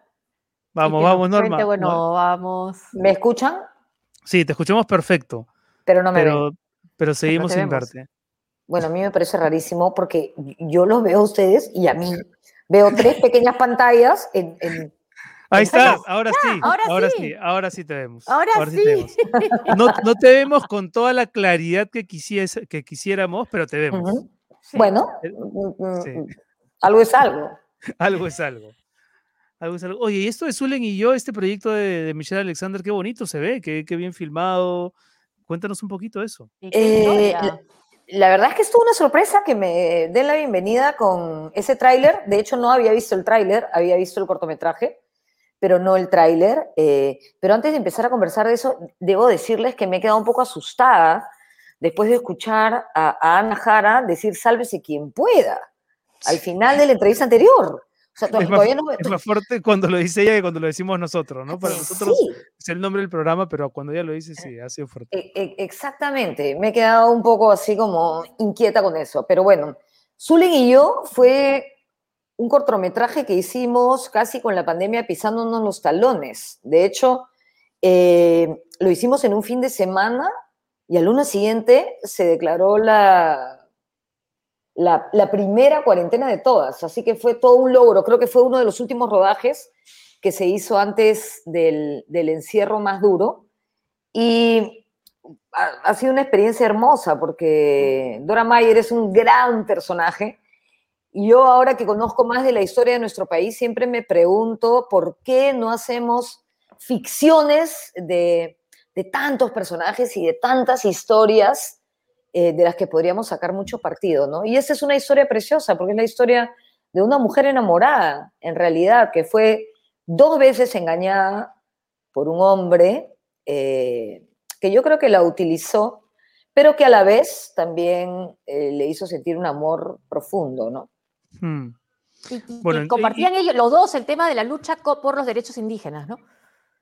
vamos, vamos, Norma. bueno, No- vamos. ¿Me escuchan? Sí, te escuchamos perfecto, Pero no me ven. pero, pero seguimos sin verte. Bueno, a mí me parece rarísimo porque yo los veo a ustedes y a mí. Veo tres pequeñas pantallas en, en- Ahí estás, ahora sí, ahora ahora sí. sí, ahora sí te vemos. Ahora sí. vemos. No, no te vemos con toda la claridad que, quisiese- que quisiéramos, pero te vemos. Sí. Bueno, Eh, mm, mm, sí. algo es algo. Algo es algo. Algo es algo. Oye, y esto de Zulen y yo, este proyecto de, de Michelle Alexander, qué bonito se ve, qué, qué bien filmado. Cuéntanos un poquito de eso. ¿Y qué Eh? La verdad es que estuvo una sorpresa que me den la bienvenida con ese tráiler. De hecho, no había visto el tráiler, había visto el cortometraje, pero no el tráiler. Eh, pero antes de empezar a conversar de eso, debo decirles que me he quedado un poco asustada después de escuchar a, a Ana Jara decir sálvese quien pueda al final de la entrevista anterior. Sea, Es más, todavía no me... es más fuerte cuando lo dice ella que cuando lo decimos nosotros, ¿no? Para nosotros Sí. es el nombre del programa, pero cuando ella lo dice, sí, ha sido fuerte. E- e- Exactamente, me he quedado un poco así como inquieta con eso, pero bueno, Zulen y yo fue un cortometraje que hicimos casi con la pandemia pisándonos los talones. De hecho, eh, lo hicimos en un fin de semana y al lunes siguiente se declaró la, la, primera cuarentena de todas, así que fue todo un logro. Creo que fue uno de los últimos rodajes que se hizo antes del, encierro más duro. Y ha, sido una experiencia hermosa porque Dora Mayer es un gran personaje. Y yo ahora que conozco más de la historia de nuestro país, siempre me pregunto por qué no hacemos ficciones de tantos personajes y de tantas historias eh, de las que podríamos sacar mucho partido, ¿no? Y esta es una historia preciosa porque es la historia de una mujer enamorada, en realidad, que fue dos veces engañada por un hombre eh, que yo creo que la utilizó, pero que a la vez también eh, le hizo sentir un amor profundo, ¿no? Hmm. Y, y- Bueno, y y- compartían ellos, los dos, el tema de la lucha por los derechos indígenas, ¿no?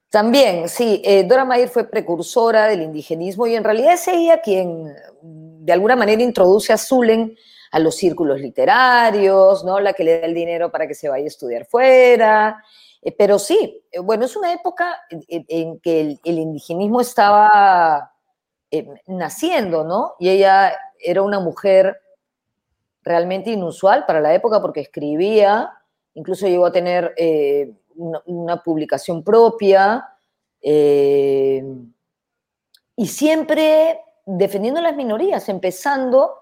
También, sí, eh, Dora Mayer fue precursora del indigenismo y en realidad es ella quien de alguna manera introduce a Zulen a los círculos literarios, ¿no? La que le da el dinero para que se vaya a estudiar fuera. Eh, pero sí, eh, bueno, es una época en, que el, el indigenismo estaba naciendo, ¿no? Y ella era una mujer realmente inusual para la época porque escribía, incluso llegó a tener una, publicación propia eh, y siempre defendiendo las minorías, empezando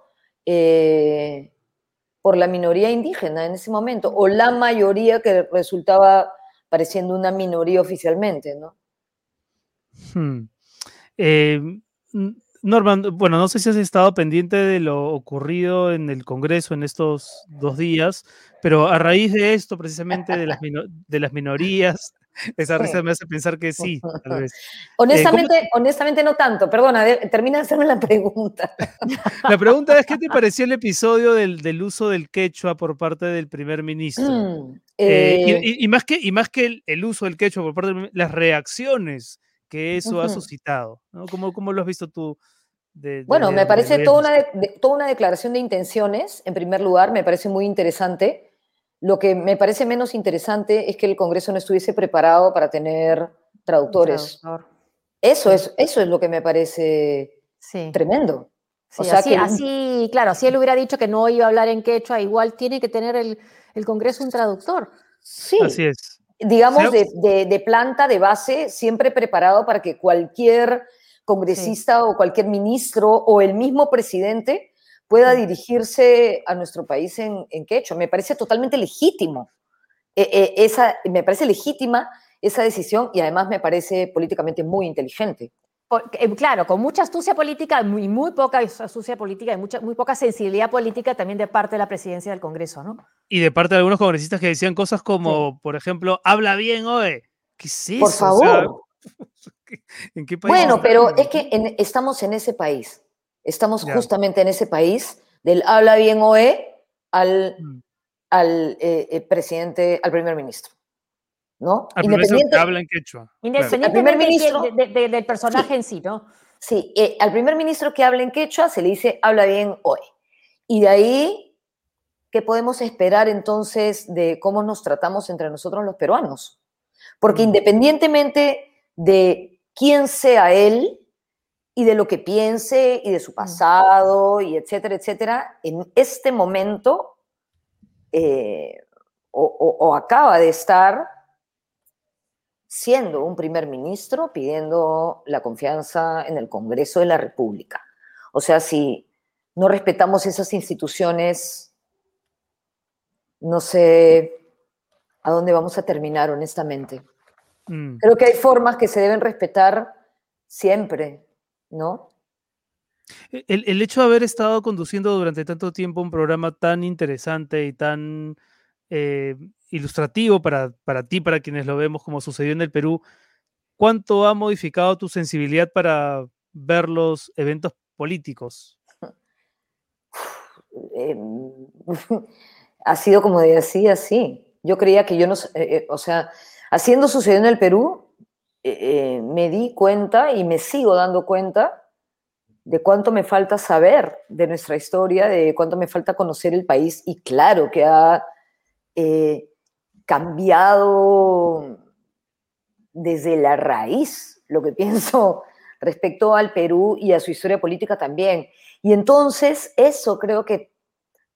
eh, por la minoría indígena en ese momento, o la mayoría que resultaba pareciendo una minoría oficialmente, ¿no? Hmm. Eh, Norman, bueno, no sé si has estado pendiente de lo ocurrido en el Congreso en estos dos días, pero a raíz de esto, precisamente de las, mino- de las minorías, esa risa me hace pensar que sí, tal vez. Honestamente, honestamente no tanto, perdona, de- termina de hacerme la pregunta. La pregunta es, ¿qué te pareció el episodio del, del uso del quechua por parte del primer ministro? Mm, Eh, y- eh, y, y más que, y más que el, el uso del quechua por parte del primer- las reacciones que eso ha suscitado, ¿no? ¿Cómo, cómo lo has visto tú? De- Bueno, me parece toda una, de- de- toda una declaración de intenciones, en primer lugar, me parece muy interesante. Lo que me parece menos interesante es que el Congreso no estuviese preparado para tener traductores. Traductor. Eso es, eso es lo que me parece Sí. tremendo. Sí, o sea así, que- así, claro, si él hubiera dicho que no iba a hablar en quechua, igual tiene que tener el, el Congreso un traductor. Sí, Así es. digamos, Sea- de, de- de planta, de base, siempre preparado para que cualquier congresista o cualquier ministro o el mismo presidente pueda Sí. dirigirse a nuestro país en, en quechua. Me parece totalmente legítimo. eh, eh, esa, me parece legítima esa decisión y además me parece políticamente muy inteligente. Eh, claro, con mucha astucia política y muy, muy poca astucia política y mucha, muy poca sensibilidad política también de parte de la presidencia del Congreso, ¿no? Y de parte de algunos congresistas que decían cosas como, por ejemplo, habla bien, oe. ¿Qué es eso? Por O sea, favor. ¿En qué país Bueno, pero es que en- estamos en ese país. Estamos Ya. justamente en ese país del habla bien OE al, Mm. al eh, eh, presidente, al primer ministro. ¿No? Al primer ministro que Independiente- habla en quechua. claro. Independientemente de ministro- quién- de- de- del personaje en sí, ¿no? Sí, eh, al primer ministro que habla en quechua se le dice habla bien OE. Y de ahí, ¿qué podemos esperar entonces de cómo nos tratamos entre nosotros los peruanos? Porque Mm. independientemente de quién sea él y de lo que piense y de su pasado y etcétera, etcétera, en este momento eh, o, o- o acaba de estar siendo un primer ministro pidiendo la confianza en el Congreso de la República. O sea, si no respetamos esas instituciones, no sé a dónde vamos a terminar, honestamente. Mm. Creo que hay formas que se deben respetar siempre, ¿no? El, el hecho de haber estado conduciendo durante tanto tiempo un programa tan interesante y tan eh, ilustrativo para, para ti, para quienes lo vemos como sucedió en el Perú, ¿cuánto ha modificado tu sensibilidad para ver los eventos políticos? Eh, ha sido como decía, sí. Yo creía que yo no, eh, eh, o sea, haciendo sucedió en el Perú, eh, eh, me di cuenta y me sigo dando cuenta de cuánto me falta saber de nuestra historia, de cuánto me falta conocer el país y claro que ha eh, cambiado desde la raíz lo que pienso respecto al Perú y a su historia política también. Y entonces eso creo que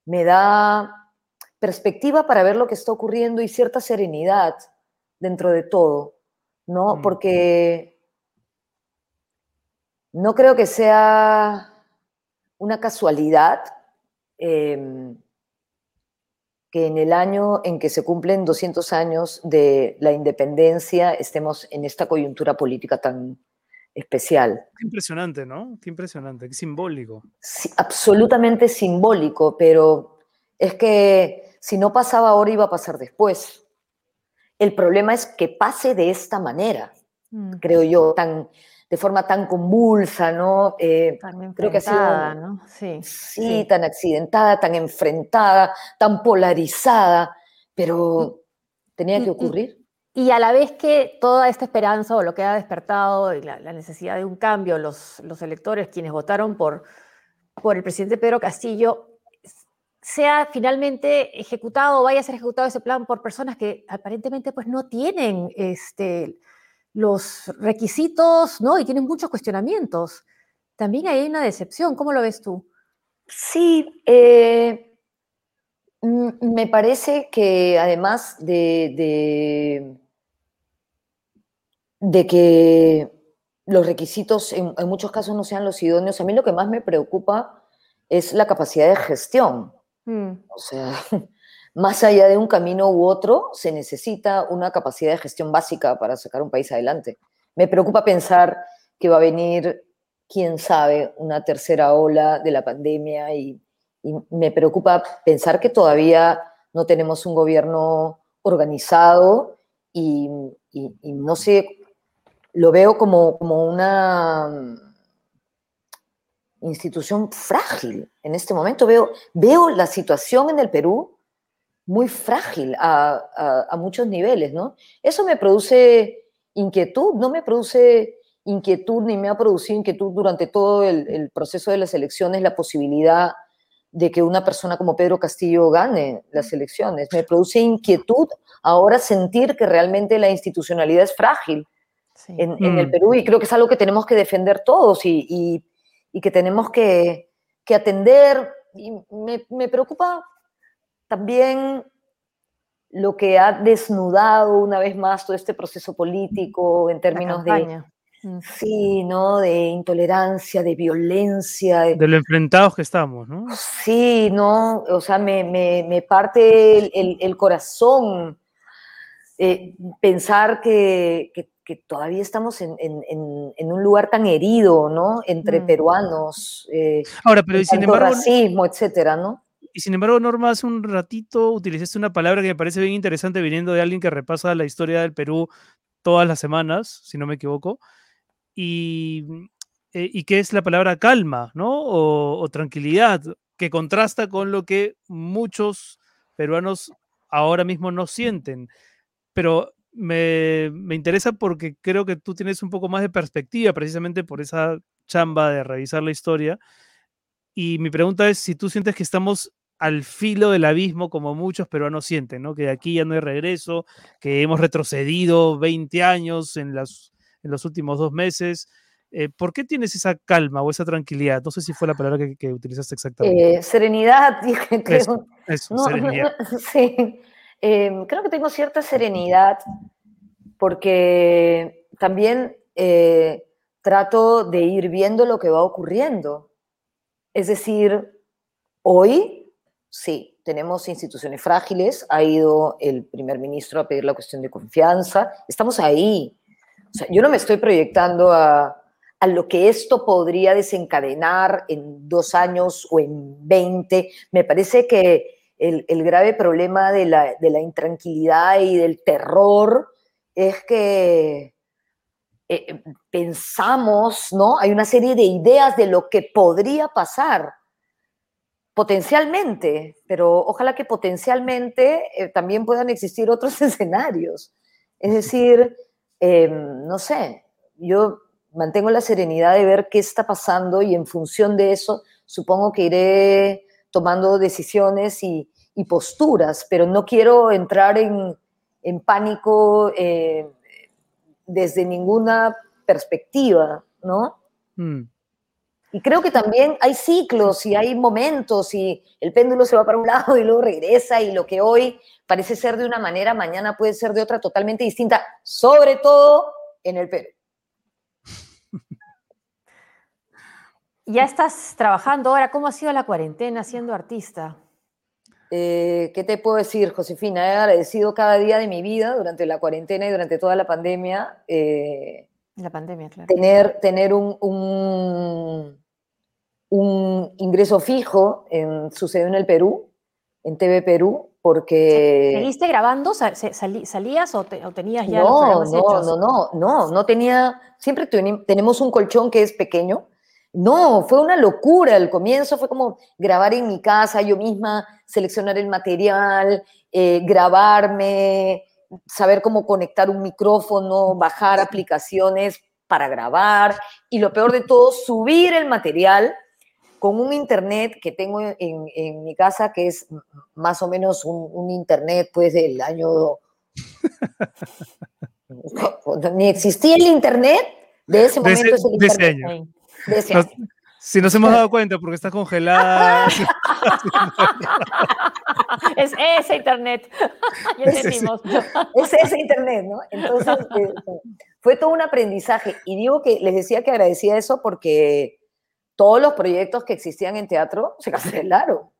me da perspectiva para ver lo que está ocurriendo y cierta serenidad dentro de todo, ¿no? Mm. Porque no creo que sea una casualidad em, que en el año en que se cumplen 200 años de la independencia estemos en esta coyuntura política tan especial. Qué impresionante, ¿no? Qué impresionante, qué simbólico. Sí, absolutamente simbólico, pero es que si no pasaba ahora iba a pasar después. El problema es que pase de esta manera, Mm. creo yo, tan, de forma tan convulsa, ¿no? Eh, creo que ha sido, ¿no? Sí, sí, tan accidentada, tan enfrentada, tan polarizada, pero tenía que ocurrir. Y, a la vez que toda esta esperanza o lo que ha despertado y la, necesidad de un cambio, los, los electores, quienes votaron por, por el presidente Pedro Castillo, sea finalmente ejecutado o vaya a ser ejecutado ese plan por personas que aparentemente pues no tienen este, los requisitos, ¿no? Y tienen muchos cuestionamientos. También hay una decepción, ¿cómo lo ves tú? Sí, eh, me parece que además de, de, que los requisitos en, muchos casos no sean los idóneos, a mí lo que más me preocupa es la capacidad de gestión. Mm. O sea, más allá de un camino u otro, se necesita una capacidad de gestión básica para sacar un país adelante. Me preocupa pensar que va a venir, quién sabe, una tercera ola de la pandemia y, me preocupa pensar que todavía no tenemos un gobierno organizado y, no sé, lo veo como, como una institución frágil en este momento. Veo, veo la situación en el Perú muy frágil a, muchos niveles, ¿no? Eso me produce inquietud, no me produce inquietud ni me ha producido inquietud durante todo el, proceso de las elecciones la posibilidad de que una persona como Pedro Castillo gane las elecciones. Me produce inquietud ahora sentir que realmente la institucionalidad es frágil en, el mm. Perú y creo que es algo que tenemos que defender todos y, que tenemos que, atender. Y me, me preocupa también lo que ha desnudado una vez más todo este proceso político en términos de mm. sí, ¿no? De intolerancia, de violencia. De, lo enfrentados que estamos, ¿no? Sí, ¿no? O sea, me, parte el, corazón eh, pensar que, todavía estamos en, un lugar tan herido, ¿no? Entre mm. peruanos. Eh, Ahora, pero sin embargo. racismo, etcétera, ¿no? Y sin embargo, Norma, hace un ratito utilizaste una palabra que me parece bien interesante viniendo de alguien que repasa la historia del Perú todas las semanas, si no me equivoco, y, eh, que es la palabra calma, ¿no? O, tranquilidad, que contrasta con lo que muchos peruanos ahora mismo no sienten. Pero me, me, interesa porque creo que tú tienes un poco más de perspectiva precisamente por esa chamba de revisar la historia. Y mi pregunta es si tú sientes que estamos al filo del abismo como muchos peruanos sienten, ¿no? Que de aquí ya no hay regreso, que hemos retrocedido 20 años en, las, en los últimos dos meses. Eh, ¿Por qué tienes esa calma o esa tranquilidad? No sé si fue la palabra que, utilizaste exactamente. Eh, serenidad, dije. Creo. Eso, serenidad. sí, em, creo que tengo cierta serenidad porque también eh, trato de ir viendo lo que va ocurriendo. Es decir, hoy Sí, tenemos instituciones frágiles, ha ido el primer ministro a pedir la cuestión de confianza, estamos ahí. yo no me estoy proyectando a, lo que esto podría desencadenar en dos años o en veinte. Me parece que el, grave problema de la, de la, intranquilidad y del terror es que eh, pensamos, ¿no? Hay una serie de ideas de lo que podría pasar potencialmente, pero ojalá que potencialmente eh, también puedan existir otros escenarios. Es decir, em, no sé, yo mantengo la serenidad de ver qué está pasando y en función de eso supongo que iré tomando decisiones y, posturas, pero no quiero entrar en, pánico eh, desde ninguna perspectiva, ¿no? Mm. Y creo que también hay ciclos y hay momentos y el péndulo se va para un lado y luego regresa y lo que hoy parece ser de una manera, mañana puede ser de otra totalmente distinta, sobre todo en el Perú. Ya estás trabajando ahora, ¿cómo ha sido la cuarentena siendo artista? Eh, ¿Qué te puedo decir, Josefina? He agradecido cada día de mi vida durante la cuarentena y durante toda la pandemia. Eh, la pandemia, claro. Tener, tener un, un, ingreso fijo en, sucedió en el Perú, en TV Perú, porque... ¿Seguiste grabando? ¿Salías o, te- o tenías ya los No, programas no, hechos? no, no, no, no tenía, siempre tenemos un colchón que es pequeño. No, fue una locura. El comienzo fue como grabar en mi casa, yo misma seleccionar el material, eh, grabarme, saber cómo conectar un micrófono, bajar aplicaciones para grabar y lo peor de todo, subir el material con un internet que tengo en, en mi casa que es más o menos un, un internet pues del año ni existía el internet, de ese De ese- momento es el de ese año. Ese Nos- si nos hemos dado cuenta porque está congelada. Es ese internet. ya Ese sí. entendimos. Es ese internet, ¿no? Entonces, eh, fue todo un aprendizaje. Y digo que les decía que agradecía eso porque todos los proyectos que existían en teatro se cancelaron.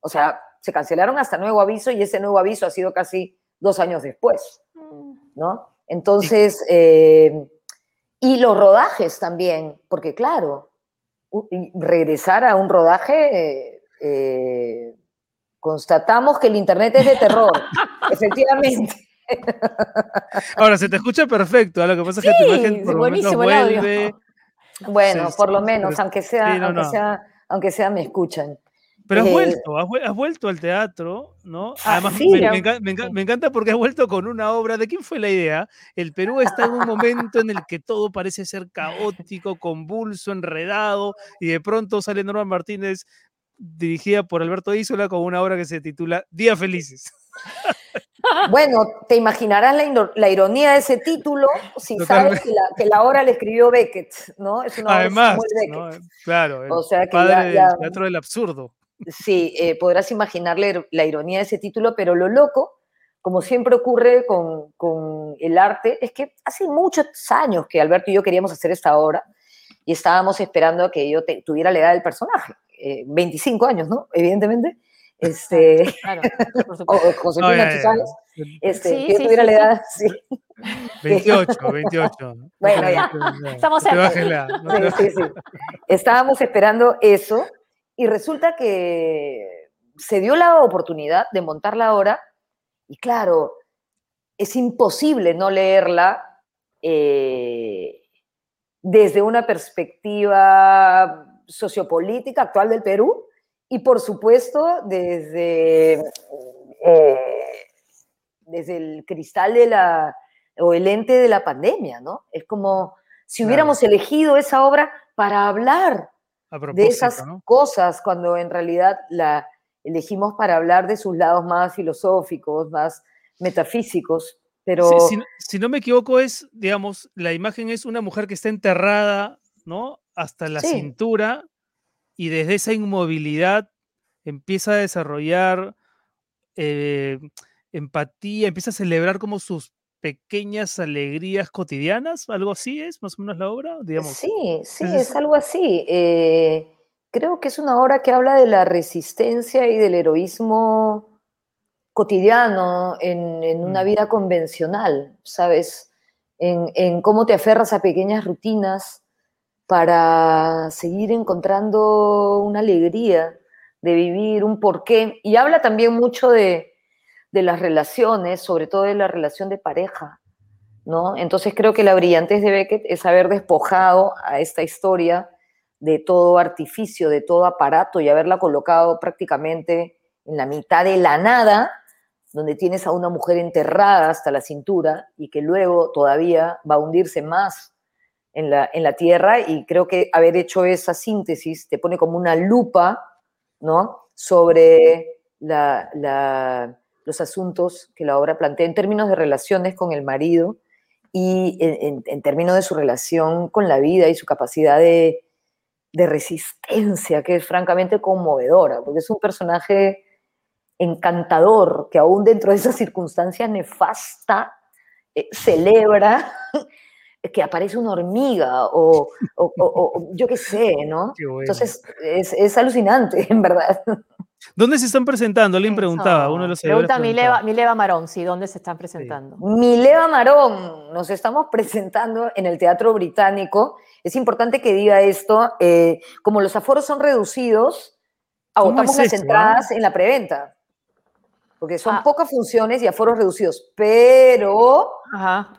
O sea, se cancelaron hasta nuevo aviso y ese nuevo aviso ha sido casi dos años después, ¿no? Entonces, eh, y los rodajes también, porque claro, regresar a un rodaje, eh, eh, constatamos que el Internet es de terror, efectivamente. Ahora, se te escucha perfecto. ¿ah? Lo que pasa es que tu Sí, imagen por buenísimo el audio. vuelve. Bueno, Sí, por lo sí, menos, aunque sea, sí, no, aunque no. sea, aunque sea me escuchan. Pero has Eh, vuelto, has, vuel- has vuelto al teatro, ¿no? Ah, Además, sí, me, enca- encanta porque has vuelto con una obra. ¿De quién fue la idea? El Perú está en un momento en el que todo parece ser caótico, convulso, enredado, y de pronto sale Norma Martínez, dirigida por Alberto Isola, con una obra que se titula Días Felices. Bueno, te imaginarás la, ironía de ese título si sabes que la, que la obra le escribió Beckett, ¿no? Es una obra de Beckett. ¿no? claro, el O sea que padre ya- del teatro del absurdo. Sí, eh, podrás imaginar la, ir- la ironía de ese título, pero lo loco, como siempre ocurre con, con el arte, es que hace muchos años que Alberto y yo queríamos hacer esta obra y estábamos esperando a que yo te- tuviera la edad del personaje. eh, 25 años, ¿no? Evidentemente. Este, Claro, por o supuesto. Josefina, No, sabes. Este, Sí, que yo sí, tuviera sí, la edad, sí. 28, 28. ¿no? Bueno, ya. Estamos cerca. no Sí, sí, sí. Estábamos esperando eso y resulta que se dio la oportunidad de montar la obra y claro, es imposible no leerla eh, desde una perspectiva sociopolítica actual del Perú y por supuesto desde, eh, desde el cristal de la, o el ente de la pandemia, ¿no? Es como si Claro. hubiéramos elegido esa obra para hablar de esas ¿no? cosas cuando en realidad la elegimos para hablar de sus lados más filosóficos, más metafísicos, pero Si, si no- si no me equivoco, es, digamos, la imagen es una mujer que está enterrada, ¿no? Hasta la Sí. cintura y desde esa inmovilidad empieza a desarrollar eh, empatía, empieza a celebrar como sus pequeñas alegrías cotidianas, algo así es, más o menos la obra, digamos. sí, sí, es algo así. Eh, creo que es una obra que habla de la resistencia y del heroísmo cotidiano en, en una Mm. vida convencional, ¿sabes? En, en cómo te aferras a pequeñas rutinas para seguir encontrando una alegría de vivir, un porqué. Y habla también mucho de, de las relaciones, sobre todo de la relación de pareja, ¿no? Entonces creo que la brillantez de Beckett es haber despojado a esta historia de todo artificio, de todo aparato y haberla colocado prácticamente en la mitad de la nada, donde tienes a una mujer enterrada hasta la cintura y que luego todavía va a hundirse más en la, en la tierra y creo que haber hecho esa síntesis te pone como una lupa, ¿no? Sobre la- la- los asuntos que la obra plantea en términos de relaciones con el marido y en, en- en términos de su relación con la vida y su capacidad de, de resistencia, que es francamente conmovedora, porque es un personaje encantador que aún dentro de esa circunstancia nefasta eh, celebra que aparece una hormiga o, o- o- o yo qué sé, ¿no? Qué bueno. Entonces es, es alucinante, en verdad. ¿Dónde se están presentando? Alguien preguntaba, uno de los Pregunta Mileva. Mileva Marón, sí, ¿dónde se están presentando? Mileva Marón, nos estamos presentando en el Teatro Británico. Es importante que diga esto, eh, como los aforos son reducidos, ¿Cómo agotamos es las eso, ah? entradas en la preventa. porque son Ah. pocas funciones y aforos reducidos, pero Ajá.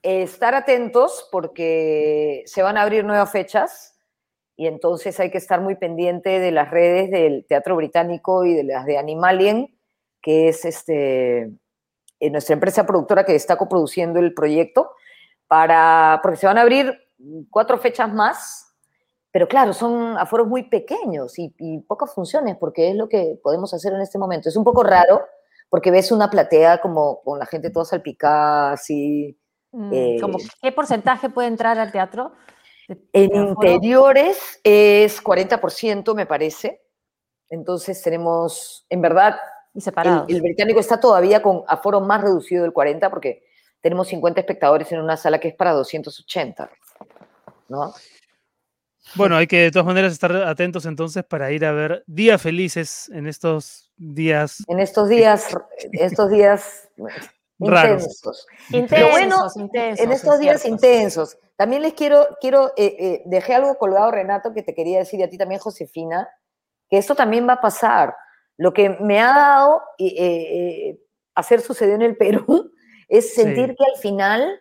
estar atentos porque se van a abrir nuevas fechas y entonces hay que estar muy pendiente de las redes del Teatro Británico y de las de Animalien, que es este, eh, nuestra empresa productora que está coproduciendo el proyecto, para, porque se van a abrir cuatro fechas más, pero claro, son aforos muy pequeños y, y pocas funciones, porque es lo que podemos hacer en este momento. Es un poco raro porque ves una platea como con la gente toda salpicada, así. Mm, Eh, ¿Qué porcentaje puede entrar al teatro? En interiores es 40%, me parece. Entonces tenemos, en verdad, Y el, separados. el británico está todavía con aforo más reducido del 40 porque tenemos 50 espectadores en una sala que es para 280. ¿no? Bueno, hay que de todas maneras estar atentos entonces para ir a ver Días Felices en estos días En estos días, estos días. Intensos. Intensos, bueno, intensos, en estos días intensos. También les quiero, quiero eh, eh, dejé algo colgado, Renato, que te quería decir y a ti también, Josefina, que esto también va a pasar. Lo que me ha dado eh, eh, hacer sucedió en el Perú es sentir Sí. que al final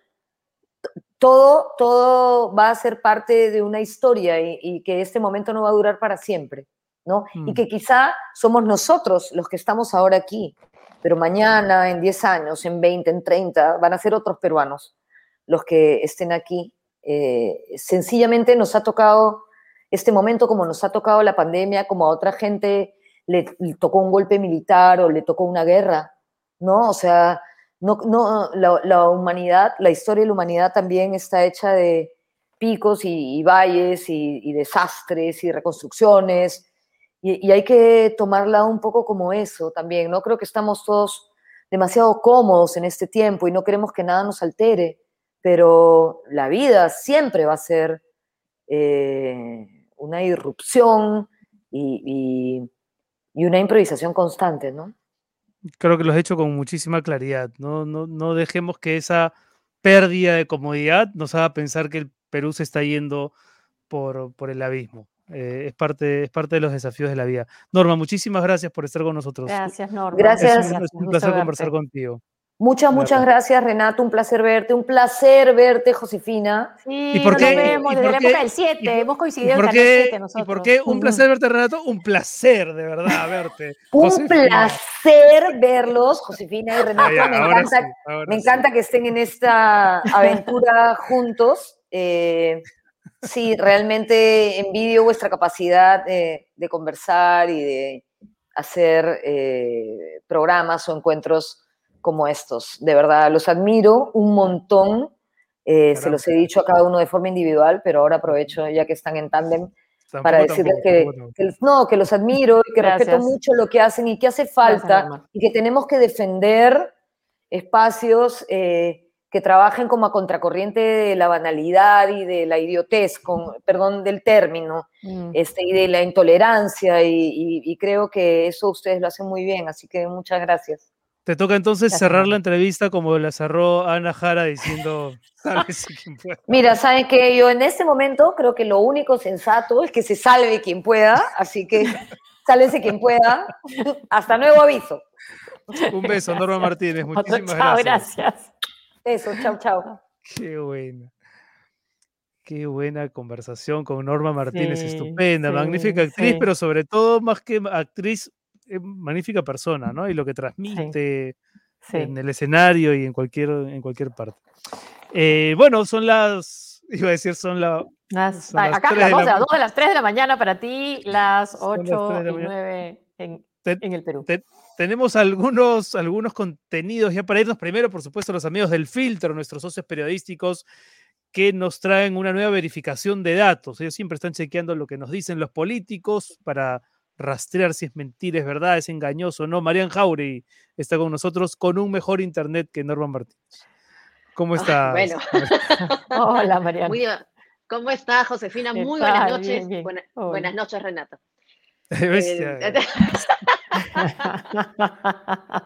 todo, todo va a ser parte de una historia y, y que este momento no va a durar para siempre, ¿no? Y Mm. que quizá somos nosotros los que estamos ahora aquí, pero mañana, en 10 años, en 20, en 30, van a ser otros peruanos los que estén aquí. Eh, sencillamente nos ha tocado este momento como nos ha tocado la pandemia, como a otra gente le, tocó un golpe militar o le tocó una guerra, ¿no? O sea, no, no, la, humanidad, la historia de la humanidad también está hecha de picos y, valles y desastres y reconstrucciones y, hay que tomarla un poco como eso también, ¿no? Creo que estamos todos demasiado cómodos en este tiempo y no queremos que nada nos altere, pero la vida siempre va a ser eh, una irrupción y, una improvisación constante, ¿no? creo que lo has hecho con muchísima claridad. No, no, no dejemos que esa pérdida de comodidad nos haga pensar que el Perú se está yendo por el abismo. Eh, es, parte, es parte de los desafíos de la vida. Norma, muchísimas gracias por estar con nosotros. Gracias, Norma. Gracias. Es un, es un gusto placer verte. conversar contigo. Muchas, muchas gracias, Renato. Un placer verte. Un placer verte, Josefina. Sí, por no qué- nos vemos y desde por la qué- época del y 7. por- Hemos ¿Y coincidido en por, qué, 7 ¿Y nosotros. por qué? Un placer verte, Renato. Un placer, de verdad, verte. Un Josefina. placer verlos, Josefina y Renato. Ah, ya, me encanta, sí, me sí. encanta que estén en esta aventura juntos. Eh, sí, realmente envidio vuestra capacidad de, de conversar y de hacer eh, programas o encuentros como estos. De verdad, los admiro un montón. Eh, se los he dicho a cada uno de forma individual, pero ahora aprovecho ya que están en tándem para decirles que, no, que los admiro y que respeto mucho lo que hacen y que hace falta y que tenemos que defender espacios eh, que trabajen como a contracorriente de la banalidad y de la idiotez, con, perdón del término, Mm. este, y de la intolerancia y, y- y creo que eso ustedes lo hacen muy bien, así que muchas gracias. Te toca entonces Gracias, cerrar la entrevista como la cerró Ana Jara diciendo, sabes quién puede. Mira, saben que yo en este momento creo que lo único sensato es que se salve quien pueda, así que sálvese quien pueda. Hasta nuevo aviso. Un beso, Norma Martínez. Otro Muchísimas chao, gracias. gracias. Eso, chao, chao. Qué buena. Qué buena conversación con Norma Martínez, Sí, estupenda, sí, magnífica actriz, sí. pero sobre todo, más que actriz, eh, magnífica persona, ¿no? Y lo que transmite Sí. en el escenario y en cualquier, en cualquier parte. Eh, bueno, son las, iba a decir, son las Las- Son las acá tres las de 12, la las 2 de las 3 de la mañana para ti, las Son las 8 tres de la y mañana. 9 en, Te- en el Perú. te- tenemos algunos, algunos contenidos ya para irnos. Primero, por supuesto, los amigos del filtro, nuestros socios periodísticos, que nos traen una nueva verificación de datos. Ellos siempre están chequeando lo que nos dicen los políticos para rastrear si es mentira, es verdad, es engañoso o no. Marian Jauregui está con nosotros con un mejor internet que Norman Martínez. ¿Cómo estás? bueno. Hola, bien. ¿Cómo está, Josefina? ¿Qué Muy buenas noches. bien. Buena- Hola. buenas noches, Renato. Eh,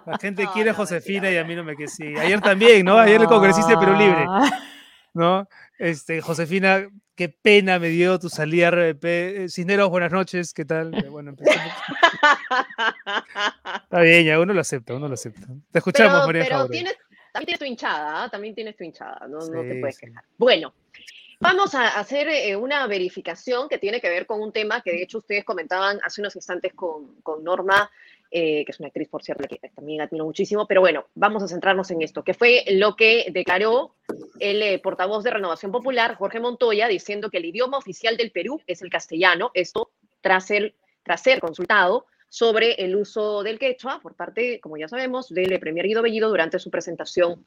La gente No, quiere a no, Josefina mentira, y a mí no me quiere. Sí, ayer también, ¿no? Ayer el congresista Perú Libre. Ah, ¿no? Este, Josefina, qué pena me dio tu salida RBP. Eh, Cisneros, buenas noches, ¿qué tal? Eh, Bueno, empecemos. Está bien, ya uno lo acepta, uno lo acepta. Te escuchamos, pero, María pero tienes, también tienes tu hinchada, ¿ah? también tienes tu hinchada, no, no te puedes sí. quejar. Bueno, vamos a hacer eh, una verificación que tiene que ver con un tema que de hecho ustedes comentaban hace unos instantes con, Norma, eh, que es una actriz, por cierto, que también admiro muchísimo, pero bueno, vamos a centrarnos en esto, que fue lo que declaró el eh, portavoz de Renovación Popular, Jorge Montoya, diciendo que el idioma oficial del Perú es el castellano, esto tras, el, tras ser consultado sobre el uso del quechua por parte, como ya sabemos, del Premier Guido Bellido durante su presentación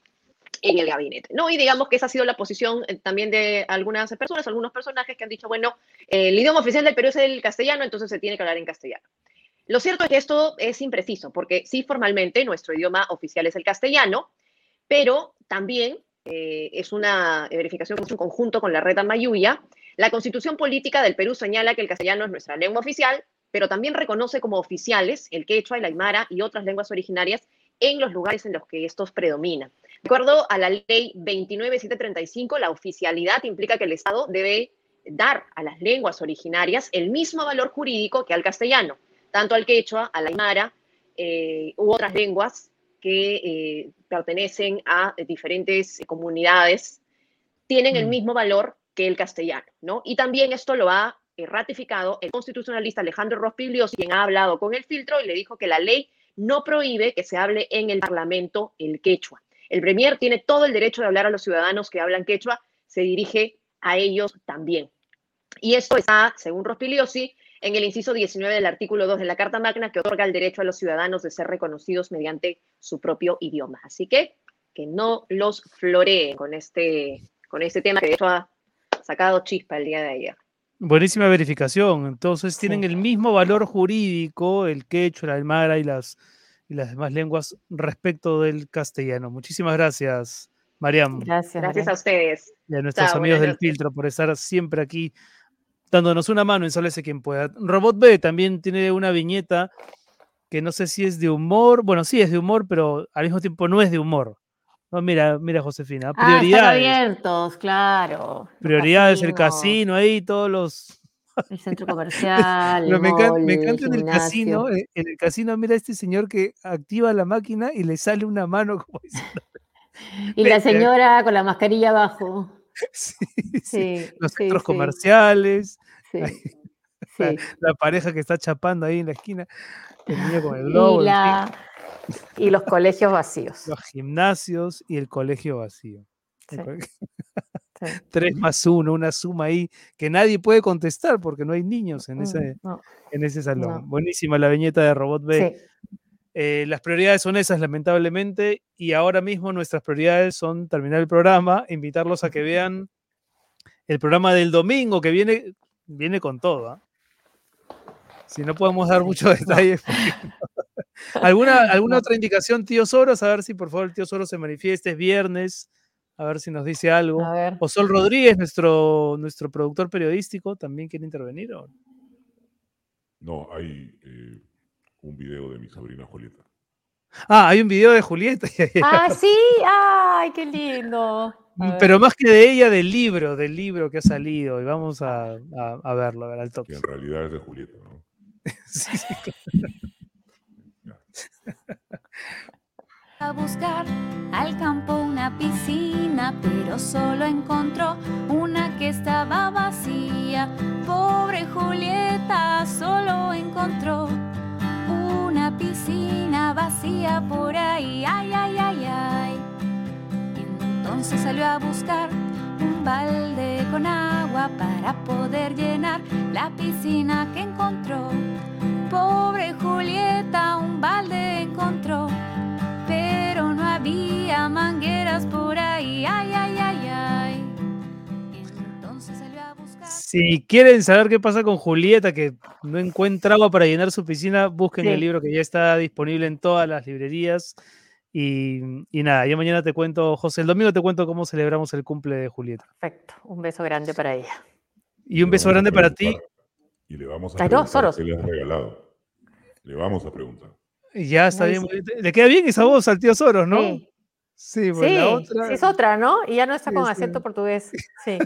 en el gabinete. ¿no? Y digamos que esa ha sido la posición eh, también de algunas personas, algunos personajes que han dicho, bueno, eh, el idioma oficial del Perú es el castellano, entonces se tiene que hablar en castellano. Lo cierto es que esto es impreciso, porque sí, formalmente nuestro idioma oficial es el castellano, pero también eh, es una verificación en conjunto con la red Amayuya. La constitución política del Perú señala que el castellano es nuestra lengua oficial, pero también reconoce como oficiales el quechua, el aymara y otras lenguas originarias en los lugares en los que estos predominan. De acuerdo a la ley 29735, la oficialidad implica que el Estado debe dar a las lenguas originarias el mismo valor jurídico que al castellano, tanto al quechua, al aymara eh, u otras lenguas que eh, pertenecen a diferentes comunidades, tienen el Mm. mismo valor que el castellano, ¿no? Y también esto lo ha eh, ratificado el constitucionalista Alejandro Rospigliosi, quien ha hablado con el filtro y le dijo que la ley no prohíbe que se hable en el Parlamento el quechua. El Premier tiene todo el derecho de hablar a los ciudadanos que hablan quechua, se dirige a ellos también. Y esto está, según Rospigliosi, en el inciso 19 del artículo 2 de la Carta Magna, que otorga el derecho a los ciudadanos de ser reconocidos mediante su propio idioma. Así que que no los floreen con este, con este tema que de hecho ha sacado chispa el día de ayer. Buenísima verificación. Entonces tienen Sí. el mismo valor jurídico, el quechua, el aymara y las, y las demás lenguas respecto del castellano. Muchísimas gracias, Mariam, Gracias. Gracias a ustedes. y a nuestros Chao, amigos del noches. filtro por estar siempre aquí dándonos una mano en Sálvese quien pueda. Robot B también tiene una viñeta que no sé si es de humor, bueno, sí es de humor, pero al mismo tiempo no es de humor. No, mira, mira, Josefina, Ah, prioridades. abiertos, claro. Prioridades, el casino, ahí, todos los. El centro comercial, Pero el me, encanta, el en el casino, eh, en el casino, mira este señor que activa la máquina y le sale una mano como diciendo, Y la señora con la mascarilla abajo. sí, sí, Sí, los centros sí, comerciales, sí, sí. la pareja que está chapando ahí en la esquina, el niño con el Y, globo, y los colegios vacíos. los gimnasios y el colegio vacío. Sí, sí. 3 más 1, una suma ahí que nadie puede contestar porque no hay niños en Mm, ese, no, en ese salón. no. Buenísima la viñeta de Robot B. Sí. Eh, las prioridades son esas, lamentablemente, y ahora mismo nuestras prioridades son terminar el programa, invitarlos a que vean el programa del domingo, que viene, viene con todo. ¿ah? Si no podemos dar muchos detalles. no. ¿Alguna, ¿Alguna No. otra indicación, tío Soros? A ver si por favor el tío Soros se manifieste, es viernes, a ver si nos dice algo. A ver. O Sol Rodríguez, nuestro, nuestro productor periodístico, también quiere intervenir. ¿o? No, hay eh, un video de mi sobrina Julieta. Ah, hay un video de Julieta. Ah, sí, ay, qué lindo. Mm. Pero más que de ella, del libro, del libro que ha salido. Y vamos a, a- a verlo, a ver al Que toque. en realidad es de Julieta, ¿no? A buscar al campo una piscina, pero solo encontró una que estaba vacía. Pobre Julieta solo encontró una piscina vacía por ahí. Ay, ay, ay, ay. Entonces salió a buscar un balde con agua para poder llenar la piscina que encontró. Pobre Julieta, un balde encontró, pero no había mangueras por ahí. Ay, ay, ay, ay. Entonces salió a buscar. Si quieren saber qué pasa con Julieta, que no encuentra agua para llenar su piscina, busquen el libro que ya está disponible en todas las librerías. Y, y nada, ya mañana te cuento, José, el domingo te cuento cómo celebramos el cumple de Julieta. Perfecto. Un beso grande para ella. Y un Le beso grande para ti. Y le vamos a preguntar Soros. qué le has regalado. Le vamos a preguntar. Ya está bien. sí. muy bien. Le queda bien esa voz al tío Soros, ¿no? Sí. Sí, pues Sí, la otra. sí, es otra, ¿no? Y ya no está con sí. acento portugués. Sí.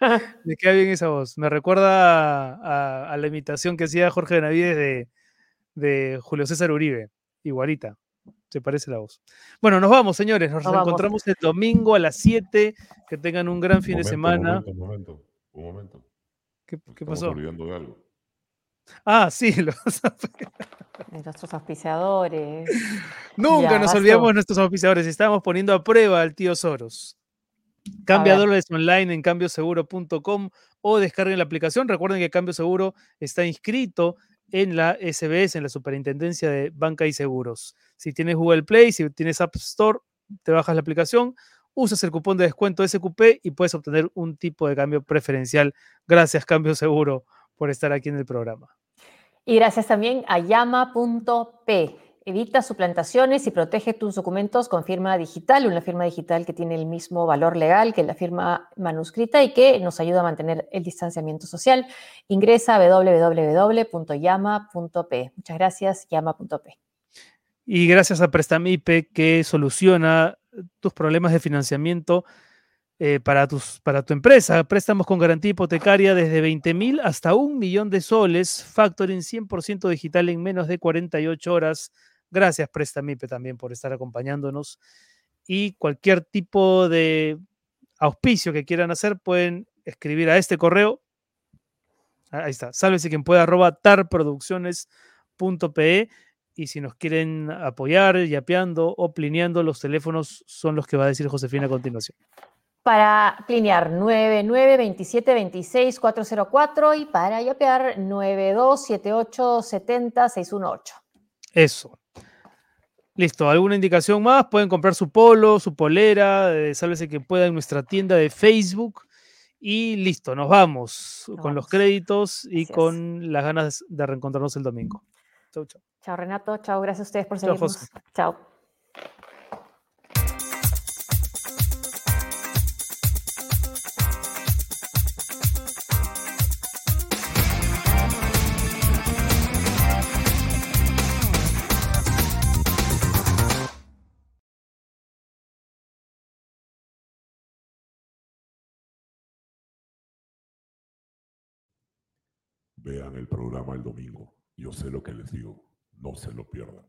Le queda bien esa voz. Me recuerda a, a la imitación que hacía Jorge Benavides de, de Julio César Uribe. igualita. Se parece la voz. Bueno, nos vamos, señores. Nos, Nos vamos. encontramos el domingo a las 7. Que tengan un gran fin de semana. Un momento, un momento. ¿Qué, qué estamos pasó? olvidando de algo. Ah, sí. los- De nuestros auspiciadores. Nunca Ya, nos olvidamos de nuestros auspiciadores. Estamos poniendo a prueba al tío Soros. Cambia dólares online en cambioseguro.com o descarguen la aplicación. Recuerden que Cambio Seguro está inscrito en la SBS, en la Superintendencia de Banca y Seguros. Si tienes Google Play, si tienes App Store, te bajas la aplicación, usas el cupón de descuento SQP y puedes obtener un tipo de cambio preferencial. Gracias, Cambio Seguro, por estar aquí en el programa. Y gracias también a llama.p. Evita suplantaciones y protege tus documentos con firma digital, una firma digital que tiene el mismo valor legal que la firma manuscrita y que nos ayuda a mantener el distanciamiento social. Ingresa a www.llama.p. Muchas gracias, llama.p. Y gracias a Prestamipe que soluciona tus problemas de financiamiento eh, para, tus, para tu empresa. Préstamos con garantía hipotecaria desde 20 mil hasta un millón de soles. Factoring 100% digital en menos de 48 horas. Gracias Prestamipe también por estar acompañándonos. Y cualquier tipo de auspicio que quieran hacer pueden escribir a este correo. Ahí está, sálvese quien pueda, arroba tarproducciones.pe. Y si nos quieren apoyar, yapeando o plineando, los teléfonos son los que va a decir Josefina a continuación. Para plinear 99 27 26 404 y para yapear 92 78 70 618. Eso. Listo, ¿alguna indicación más? Pueden comprar su polo, su polera, eh, sálvese que pueda en nuestra tienda de Facebook. Y listo, nos vamos con los créditos y Así es. con las ganas de reencontrarnos el domingo. Chau, chau. Chao Renato, chao, gracias a ustedes por seguirnos. Chao. El programa el domingo. Yo sé lo que les digo. No se lo pierdan.